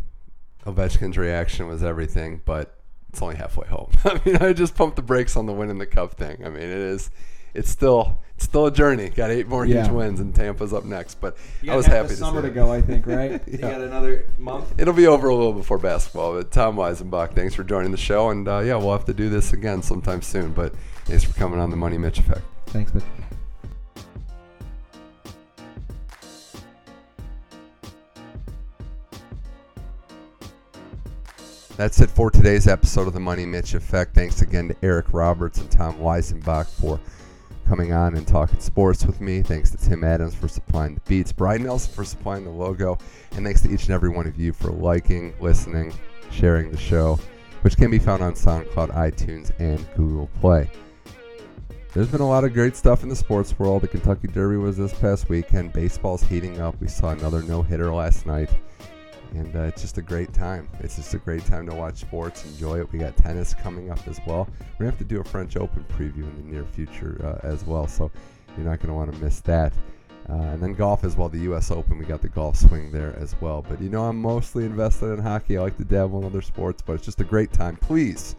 Ovechkin's reaction was everything, but it's only halfway home. I mean, I just pumped the brakes on the win in the cup thing. I mean, it is. It's still still a journey. Got eight more yeah. huge wins, and Tampa's up next. But I was happy. To summer to go, I think. Right? yeah. You got another month. It'll be over a little before basketball. But Tom Weisenbach, thanks for joining the show, and uh, yeah, we'll have to do this again sometime soon. But thanks for coming on the Money Mitch Effect. Thanks, Mitch. That's it for today's episode of the Money Mitch Effect. Thanks again to Eric Roberts and Tom Weisenbach for coming on and talking sports with me. Thanks to Tim Adams for supplying the beats, Brian Nelson for supplying the logo, and thanks to each and every one of you for liking, listening, sharing the show, which can be found on SoundCloud, iTunes, and Google Play. There's been a lot of great stuff in the sports world. The Kentucky Derby was this past weekend. Baseball's heating up. We saw another no hitter last night. And uh, it's just a great time. It's just a great time to watch sports, enjoy it. We got tennis coming up as well. We're to have to do a French Open preview in the near future uh, as well. So you're not going to want to miss that. Uh, and then golf as well, the U.S. Open, we got the golf swing there as well. But you know, I'm mostly invested in hockey. I like to dabble in other sports, but it's just a great time. Please,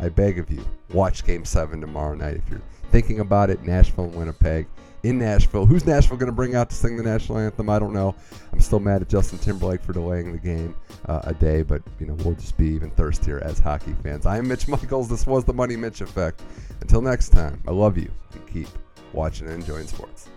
I beg of you, watch Game 7 tomorrow night. If you're thinking about it, Nashville and Winnipeg. In Nashville. Who's Nashville going to bring out to sing the national anthem? I don't know. I'm still mad at Justin Timberlake for delaying the game uh, a day, but you know we'll just be even thirstier as hockey fans. I am Mitch Michaels. This was the Money Mitch Effect. Until next time, I love you and keep watching and enjoying sports.